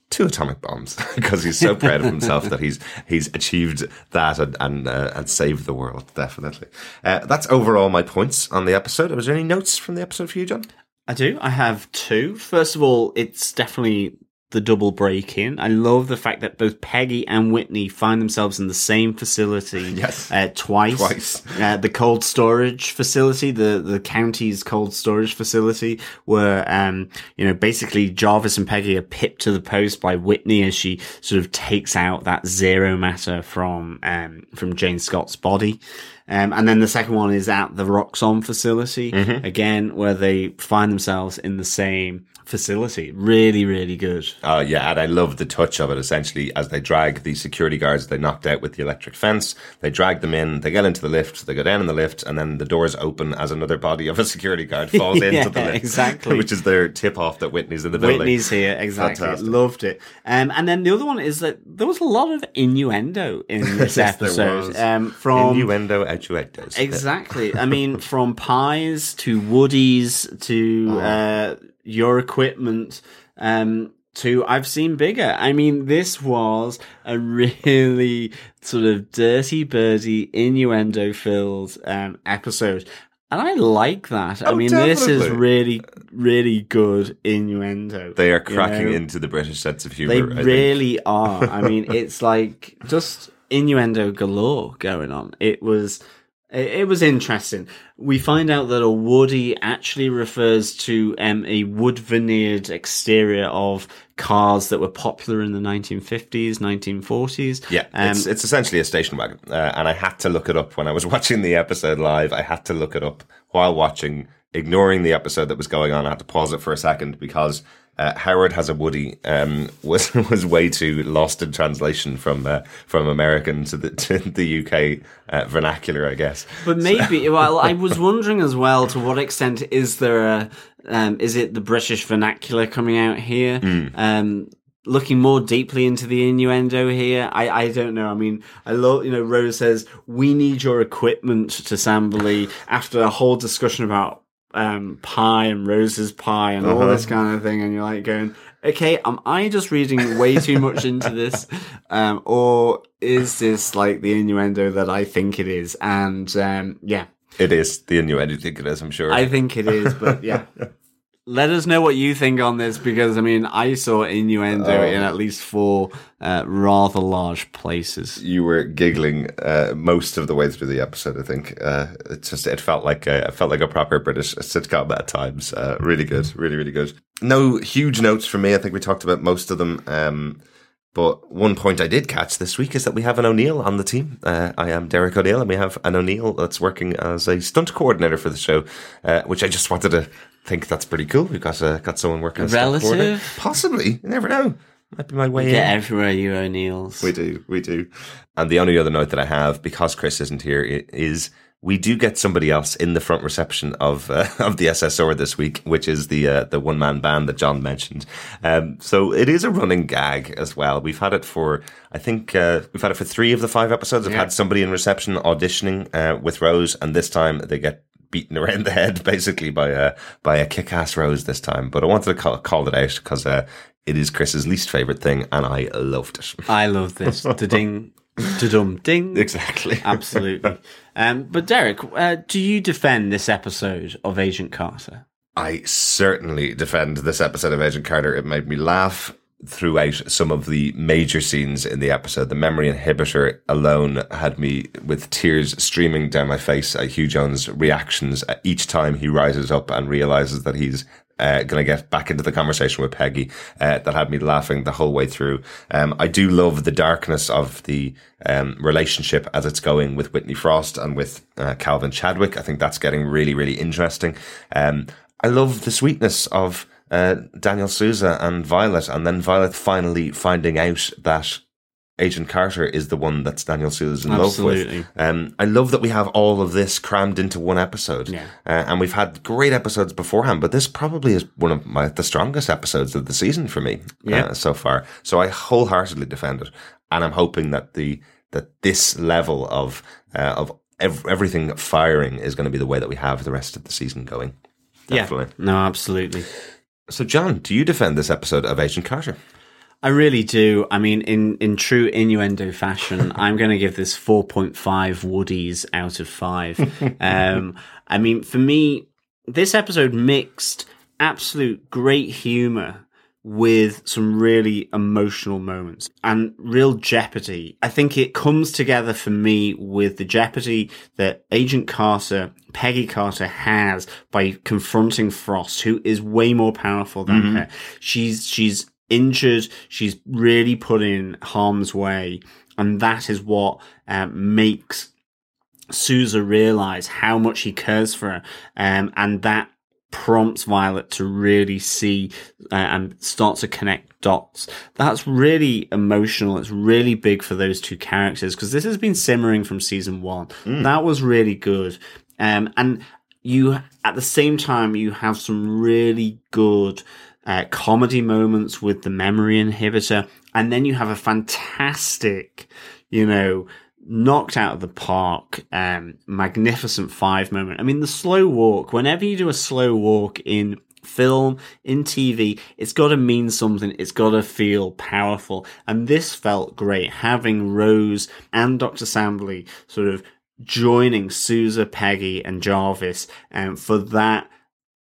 two atomic bombs [LAUGHS] because he's so proud of himself that he's he's achieved that and and, uh, and saved the world. Definitely, uh, that's overall my points on the episode. Was there any notes from the episode for you, John? I do. I have two. First of all, it's definitely the double break in. I love the fact that both Peggy and Whitney find themselves in the same facility [LAUGHS] Yes. uh, twice. Twice. Uh, the cold storage facility, the, the county's cold storage facility, where, um, you know, basically Jarvis and Peggy are pipped to the post by Whitney as she sort of takes out that zero matter from, um, from Jane Scott's body. Um, and then the second one is at the Roxxon facility, Mm-hmm. again, where they find themselves in the same facility. Really, really good. Uh, yeah, and I love the touch of it. Essentially, as they drag the security guards they knocked out with the electric fence, they drag them in. They get into the lift. They go down in the lift, and then the doors open as another body of a security guard [LAUGHS] falls Yeah, into the lift. exactly. [LAUGHS] which is their tip off that Whitney's in the building. Whitney's here, exactly. Fantastic. Loved it. Um, and then the other one is that there was a lot of innuendo in [LAUGHS] this Yes, episode. Um, from Innuendo, outnuendos. Exactly. I mean, from pies to woodies to Oh. uh, your equipment um, to I've seen bigger. I mean, this was a really sort of dirty, birdy, innuendo filled um, episode. And I like that. I Oh, mean, this is really, really good innuendo. They are you cracking know? into the British sense of They humor. I think. really are. I mean, [LAUGHS] it's like just innuendo galore going on. It was. It it was interesting. We find out that a woody actually refers to um, a wood veneered exterior of cars that were popular in the 1950s, 1940s. Yeah, Um, it's it's essentially a station wagon, uh, and I had to look it up when I was [LAUGHS] watching the episode live. I had to look it up while watching, ignoring the episode that was going on. I had to pause it for a second because uh, Howard has a Woody um, [LAUGHS] was was way too lost in translation from uh, from American to the [LAUGHS] to the UK uh, vernacular, I guess. But maybe, well, I was wondering as well to what extent is there a, um, is it the British vernacular coming out here? Um, looking more deeply into the innuendo here, I, I don't know. I mean, I love, you know, Rose says, we need your equipment to Samberly after a whole discussion about um, pie and Rose's pie and all this kind of thing. And you're like going, okay, am I just reading way too much into this? Um, or is this like the innuendo that I think it is? And, um, yeah, It is the innuendo. You think it is? I'm sure. I think it is, but yeah. [LAUGHS] Let us know what you think on this because I mean I saw innuendo Oh. in at least four uh, rather large places. you were giggling uh, most of the way through the episode. I think uh, it just it felt like a, it felt like a proper British sitcom at times. Uh, really good, really really good. No huge notes for me. I think we talked about most of them. Um, but one point I did catch this week is that we have an O'Neill on the team. Uh, I am Derek O'Neill, and we have an O'Neill that's working as a stunt coordinator for the show, uh, which I just wanted to think that's pretty cool. We've got uh, got someone working as a Relative? Possibly, you never know. Might be my way in. Everywhere, you O'Neills. We do, we do. And the only other note that I have, because Chris isn't here, is we do get somebody else in the front reception of uh, [LAUGHS] of the SSR this week, which is the uh, the one man band that John mentioned. Um, so it is a running gag as well. We've had it for, I think, uh, we've had it for three of the five episodes. I've had somebody in reception auditioning uh, with Rose, and this time they get beaten around the head [LAUGHS] basically by a by a kick ass Rose this time. But I wanted to call, call it out because. Uh, it is Chris's least favorite thing, and I loved it. I love this. [LAUGHS] Da ding, da dum ding. Exactly. [LAUGHS] Absolutely. Um, but Derek, uh, do you defend this episode of Agent Carter? I certainly defend this episode of Agent Carter. It made me laugh throughout some of the major scenes in the episode. The memory inhibitor alone had me with tears streaming down my face at Hugh Jones' reactions each time he rises up and realizes that he's uh, going to get back into the conversation with Peggy. Uh, that had me laughing the whole way through. Um, I do love the darkness of the um, relationship as it's going with Whitney Frost and with uh, Calvin Chadwick. I think that's getting really, really interesting. Um, I love the sweetness of uh, Daniel Sousa and Violet, and then Violet finally finding out that Agent Carter is the one that's Daniel Sousa's in Absolutely. love with. Um, I love that we have all of this crammed into one episode. Yeah. Uh, and we've had great episodes beforehand, but this probably is one of my the strongest episodes of the season for me Yeah. uh, so far. So I wholeheartedly defend it, and I'm hoping that the that this level of uh, of ev- everything firing is going to be the way that we have the rest of the season going. Definitely. Yeah. No, absolutely. So, John, do you defend this episode of Agent Carter? I really do. I mean, in, in true innuendo fashion, [LAUGHS] I'm going to give this 4.5 Woodies out of 5. [LAUGHS] Um, I mean, for me, this episode mixed absolute great humor with some really emotional moments and real jeopardy. I think it comes together for me with the jeopardy that Agent Carter, Peggy Carter has by confronting Frost, who is way more powerful than her. She's, she's injured. She's really put in harm's way. And that is what um, makes Sousa realize how much he cares for her, um, and that prompts Violet to really see uh, and start to connect dots. That's really emotional. It's really big for those two characters because this has been simmering from season one. That was really good. Um, and you, at the same time, you have some really good uh, comedy moments with the memory inhibitor. And then you have a fantastic, you know, knocked out of the park, um, magnificent five moment. I mean, the slow walk, whenever you do a slow walk in film, in TV, it's got to mean something. It's got to feel powerful. And this felt great having Rose and Dr. Samberly sort of joining Sousa, Peggy and Jarvis, um, for that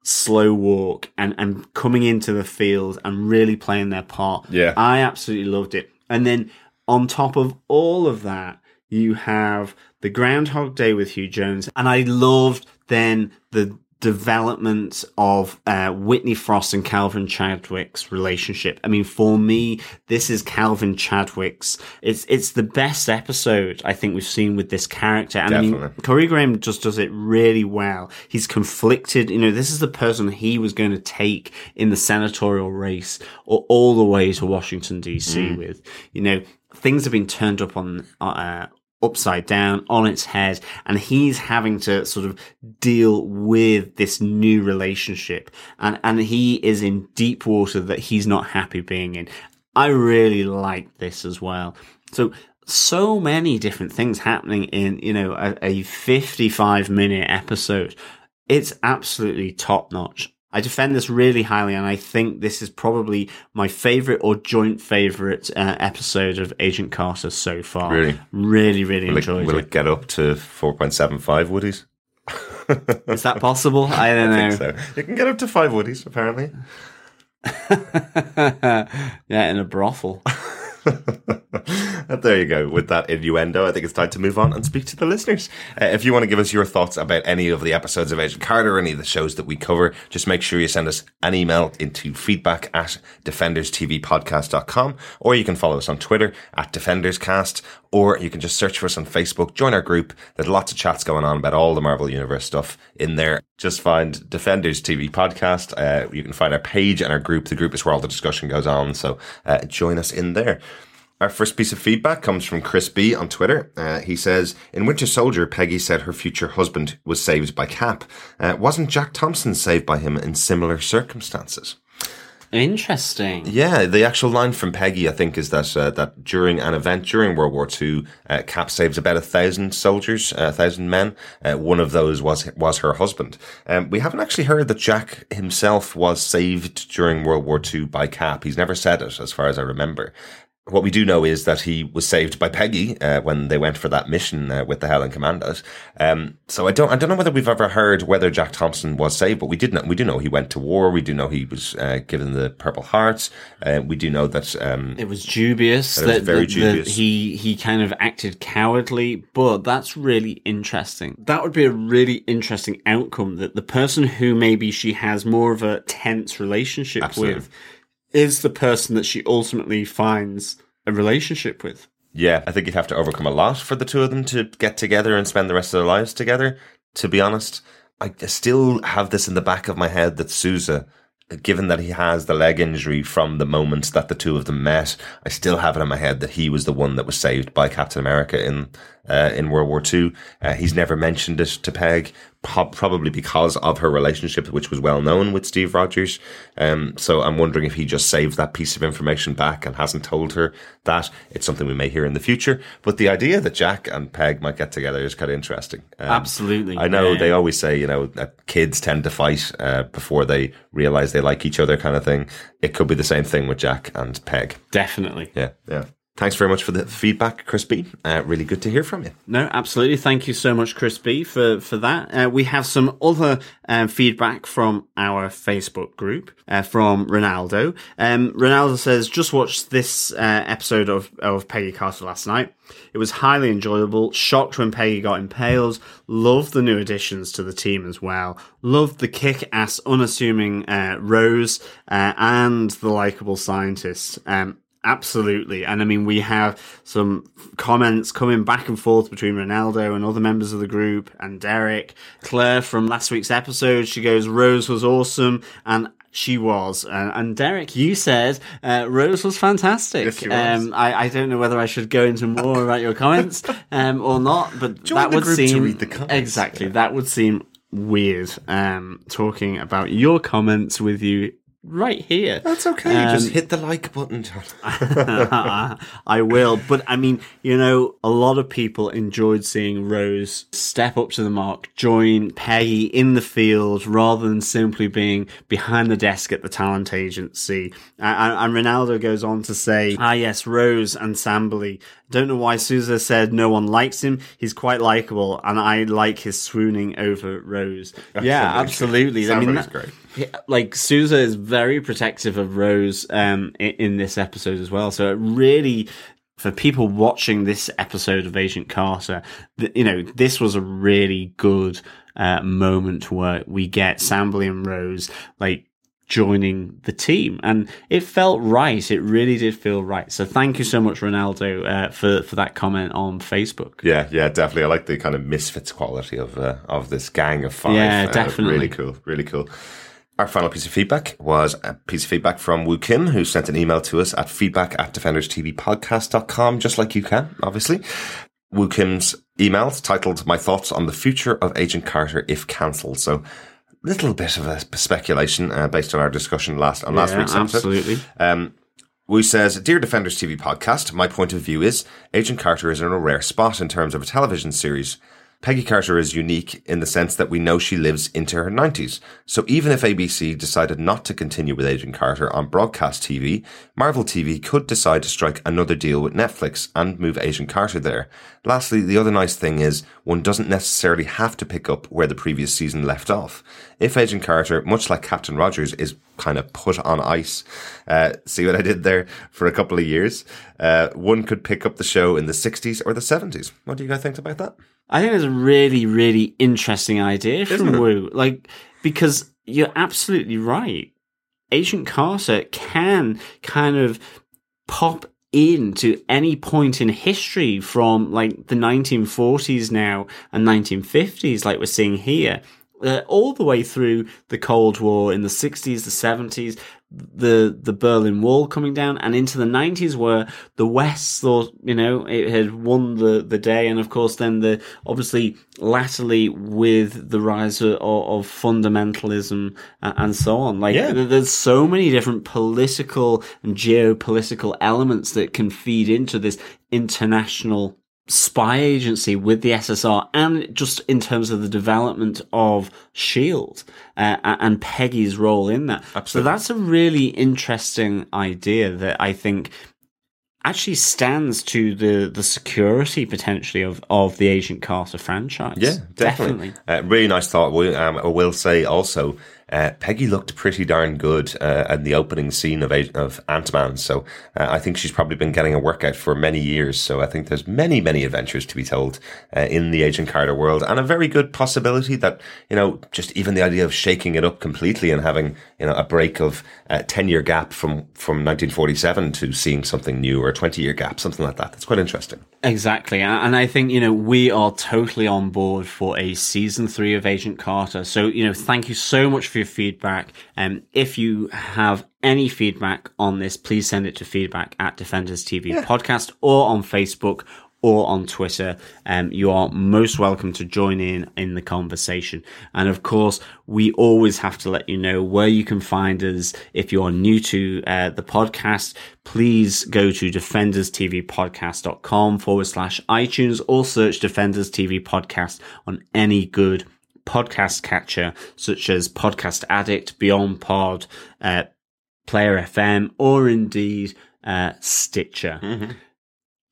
slow walk and, and coming into the field and really playing their part. Yeah. I absolutely loved it. And then on top of all of that, you have the Groundhog Day with Hugh Jones, and I loved then the development of uh, Whitney Frost and Calvin Chadwick's relationship. I mean, for me, this is Calvin Chadwick's. It's it's the best episode I think we've seen with this character. And I mean, Currie Graham just does it really well. He's conflicted. You know, this is the person he was going to take in the senatorial race or all the way to Washington DC with. You know, things have been turned up on uh, upside down on its head and he's having to sort of deal with this new relationship. And and he is in deep water that he's not happy being in. I really like this as well. So so many different things happening in you know a, a 55 minute episode. It's absolutely top notch I defend this really highly, and I think this is probably my favorite or joint favorite uh, episode of Agent Carter so far. Really? really, really Will, it, will it. it get up to 4.75 Woodies? [LAUGHS] Is that possible? I [LAUGHS] don't I know. think so. You can get up to five Woodies, apparently. [LAUGHS] yeah, in a brothel. [LAUGHS] there you go. With that innuendo, I think it's time to move on and speak to the listeners. Uh, if you want to give us your thoughts about any of the episodes of Agent Carter or any of the shows that we cover, just make sure you send us an email into feedback at defenderstvpodcast.com or you can follow us on Twitter at defenderscast or you can just search for us on Facebook, join our group. There's lots of chats going on about all the Marvel Universe stuff in there. Just find Defenders TV podcast. Uh, you can find our page and our group. The group is where all the discussion goes on. So uh, join us in there. Our first piece of feedback comes from Chris B on Twitter. Uh, he says, In Winter Soldier, Peggy said her future husband was saved by Cap. Uh, wasn't Jack Thompson saved by him in similar circumstances? Interesting. Yeah, the actual line from Peggy, I think, is that uh, that during an event during World War II, uh, Cap saves about a thousand soldiers, a thousand men. Uh, one of those was was her husband. Um, we haven't actually heard that Jack himself was saved during World War II by Cap. He's never said it, as far as I remember. What we do know is that he was saved by Peggy uh, when they went for that mission uh, with the Howling Commandos. Um, so I don't, I don't know whether we've ever heard whether Jack Thompson was saved, but we did know, we do know he went to war. We do know he was uh, given the Purple Heart. Uh, we do know that um, It was dubious That that, it was very that- that dubious. he he kind of acted cowardly, but that's really interesting. That would be a really interesting outcome that the person who maybe she has more of a tense relationship Absolutely. with is the person that she ultimately finds a relationship with. Yeah, I think you'd have to overcome a lot for the two of them to get together and spend the rest of their lives together. To be honest, I still have this in the back of my head that Sousa, given that he has the leg injury from the moment that the two of them met, I still have it in my head that he was the one that was saved by Captain America in uh, in World War Two. Uh, he's never mentioned it to Peg, probably because of her relationship, which was well known with Steve Rogers. Um, so I'm wondering if he just saved that piece of information back and hasn't told her that. It's something we may hear in the future. But the idea that Jack and Peg might get together is kind of interesting. Um, Absolutely. I know Yeah. they always say, you know, that kids tend to fight uh, before they realize they like each other, kind of thing. It could be the same thing with Jack and Peg. Definitely. Yeah, yeah. Thanks very much for the feedback, Chris B. Uh, really good to hear from you. No, absolutely. Thank you so much, Chris B, for, for that. Uh, we have some other um, feedback from our Facebook group uh, from Ronaldo. Um, Ronaldo says, just watched this uh, episode of, of Peggy Carter last night. It was highly enjoyable. Shocked when Peggy got impaled. Loved the new additions to the team as well. Loved the kick-ass, unassuming uh, Rose uh, and the likable scientist. Um, Absolutely. And I mean, we have some comments coming back and forth between Ronaldo and other members of the group and Derek. Claire from last week's episode, she goes, Rose was awesome. And she was. Uh, and Derek, you said uh, Rose was fantastic. Yes, she was. Um, I, I don't know whether I should go into more about your comments um, or not, but Join that would seem read the comments. exactly that would seem weird. Um, talking about your comments with you right here. That's okay. Um, Just hit the like button, John. [LAUGHS] I will. But I mean, you know, a lot of people enjoyed seeing Rose step up to the mark, join Peggy in the field rather than simply being behind the desk at the talent agency. And, and Ronaldo goes on to say, ah, yes, Rose and Samberly. Don't know why Sousa said no one likes him. He's quite likable, and I like his swooning over Rose. Yeah, absolutely. I mean, that- great. Like Sousa is very protective of Rose um in, in this episode as well. So it really for people watching this episode of Agent Carter, th- you know, this was a really good uh, moment where we get Samberly and Rose like joining the team and it felt right it really did feel right so thank you so much ronaldo uh, for for that comment on facebook Yeah, yeah, definitely. I like the kind of misfits quality of uh, of this gang of five. Yeah, Uh, definitely. really cool, really cool. Our final piece of feedback was a piece of feedback from Wu Kim, who sent an email to us at feedback at defenderstvpodcast.com, just like you can, obviously. Wu Kim's email titled My Thoughts on the Future of Agent Carter If Cancelled. So, little bit of a speculation uh, based on our discussion last on last Yeah, week's episode. absolutely Um, Wu says, Dear Defenders TV podcast, my point of view is Agent Carter is in a rare spot in terms of a television series. Peggy Carter is unique in the sense that we know she lives into her 90s. So even if ABC decided not to continue with Agent Carter on broadcast TV, Marvel TV could decide to strike another deal with Netflix and move Agent Carter there. Lastly, the other nice thing is one doesn't necessarily have to pick up where the previous season left off. If Agent Carter, much like Captain Rogers, is kind of put on ice, uh, see what I did there for a couple of years, uh, one could pick up the show in the 60s or the 70s. What do you guys think about that? I think it's a really, really interesting idea from Wu. Like, because you're absolutely right. Agent Carter can kind of pop into any point in history from like the 1940s now and 1950s, like we're seeing here. Uh, all the way through the Cold War in the 60s, the 70s, the the Berlin Wall coming down, and into the 90s, where the West thought, you know, it had won the, the day, and of course, then the obviously latterly with the rise of, of fundamentalism and so on. Like, Yeah. there's so many different political and geopolitical elements that can feed into this international spy agency with the SSR and just in terms of the development of Shield uh, and Peggy's role in that. So that's a really interesting idea that I think actually stands to the the security potentially of of the Agent Carter franchise. Yeah, definitely. Uh, really nice thought. We, um, I will say also, uh, Peggy looked pretty darn good uh, in the opening scene of of Ant Man. So uh, I think she's probably been getting a workout for many years. So I think there's many many adventures to be told uh, in the Agent Carter world, and a very good possibility that you know just even the idea of shaking it up completely and having you know a break of a ten year gap from from 1947 to seeing something new or a 20 year gap, something like that. That's quite interesting. Exactly. And I think, you know, we are totally on board for a season three of Agent Carter. So, you know, thank you so much for your feedback. And if you have any feedback on this, please send it to feedback at Defenders TV podcast or on Facebook or on Twitter. Um, you are most welcome to join in in the conversation. And of course, we always have to let you know where you can find us. If you're new to uh, the podcast, please go to defenderstvpodcast.com forward slash iTunes or search Defenders TV Podcast on any good podcast catcher such as Podcast Addict, Beyond Pod, uh, Player FM, or indeed uh, Stitcher.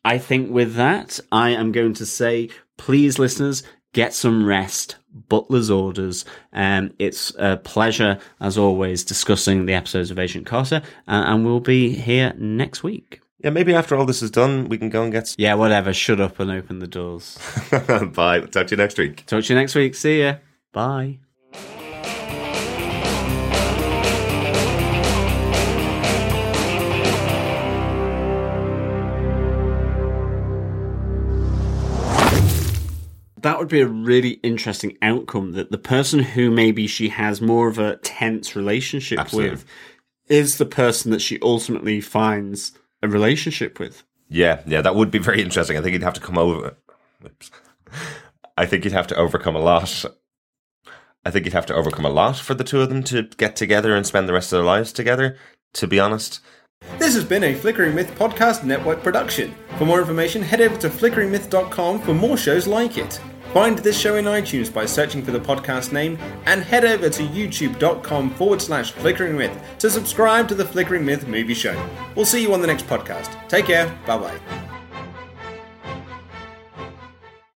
I think with that, I am going to say, please, listeners, get some rest. Butler's orders. Um, it's a pleasure, as always, discussing the episodes of Agent Carter, uh, and we'll be here next week. Yeah, maybe after all this is done, we can go and get. Yeah, whatever. Shut up and open the doors. [LAUGHS] Bye. Talk to you next week. Talk to you next week. See ya. Bye. that would be a really interesting outcome that the person who maybe she has more of a tense relationship Absolutely. with is the person that she ultimately finds a relationship with. Yeah, yeah, that would be very interesting. I think you'd have to come over. Oops. I think you'd have to overcome a lot I think you'd have to overcome a lot for the two of them to get together and spend the rest of their lives together. To be honest, This has been a Flickering Myth Podcast Network production. For more information, head over to flickeringmyth.com for more shows like it. Find this show in iTunes by searching for the podcast name and head over to youtube.com forward slash flickering myth to subscribe to the Flickering Myth movie show. We'll see you on the next podcast. Take care. Bye bye.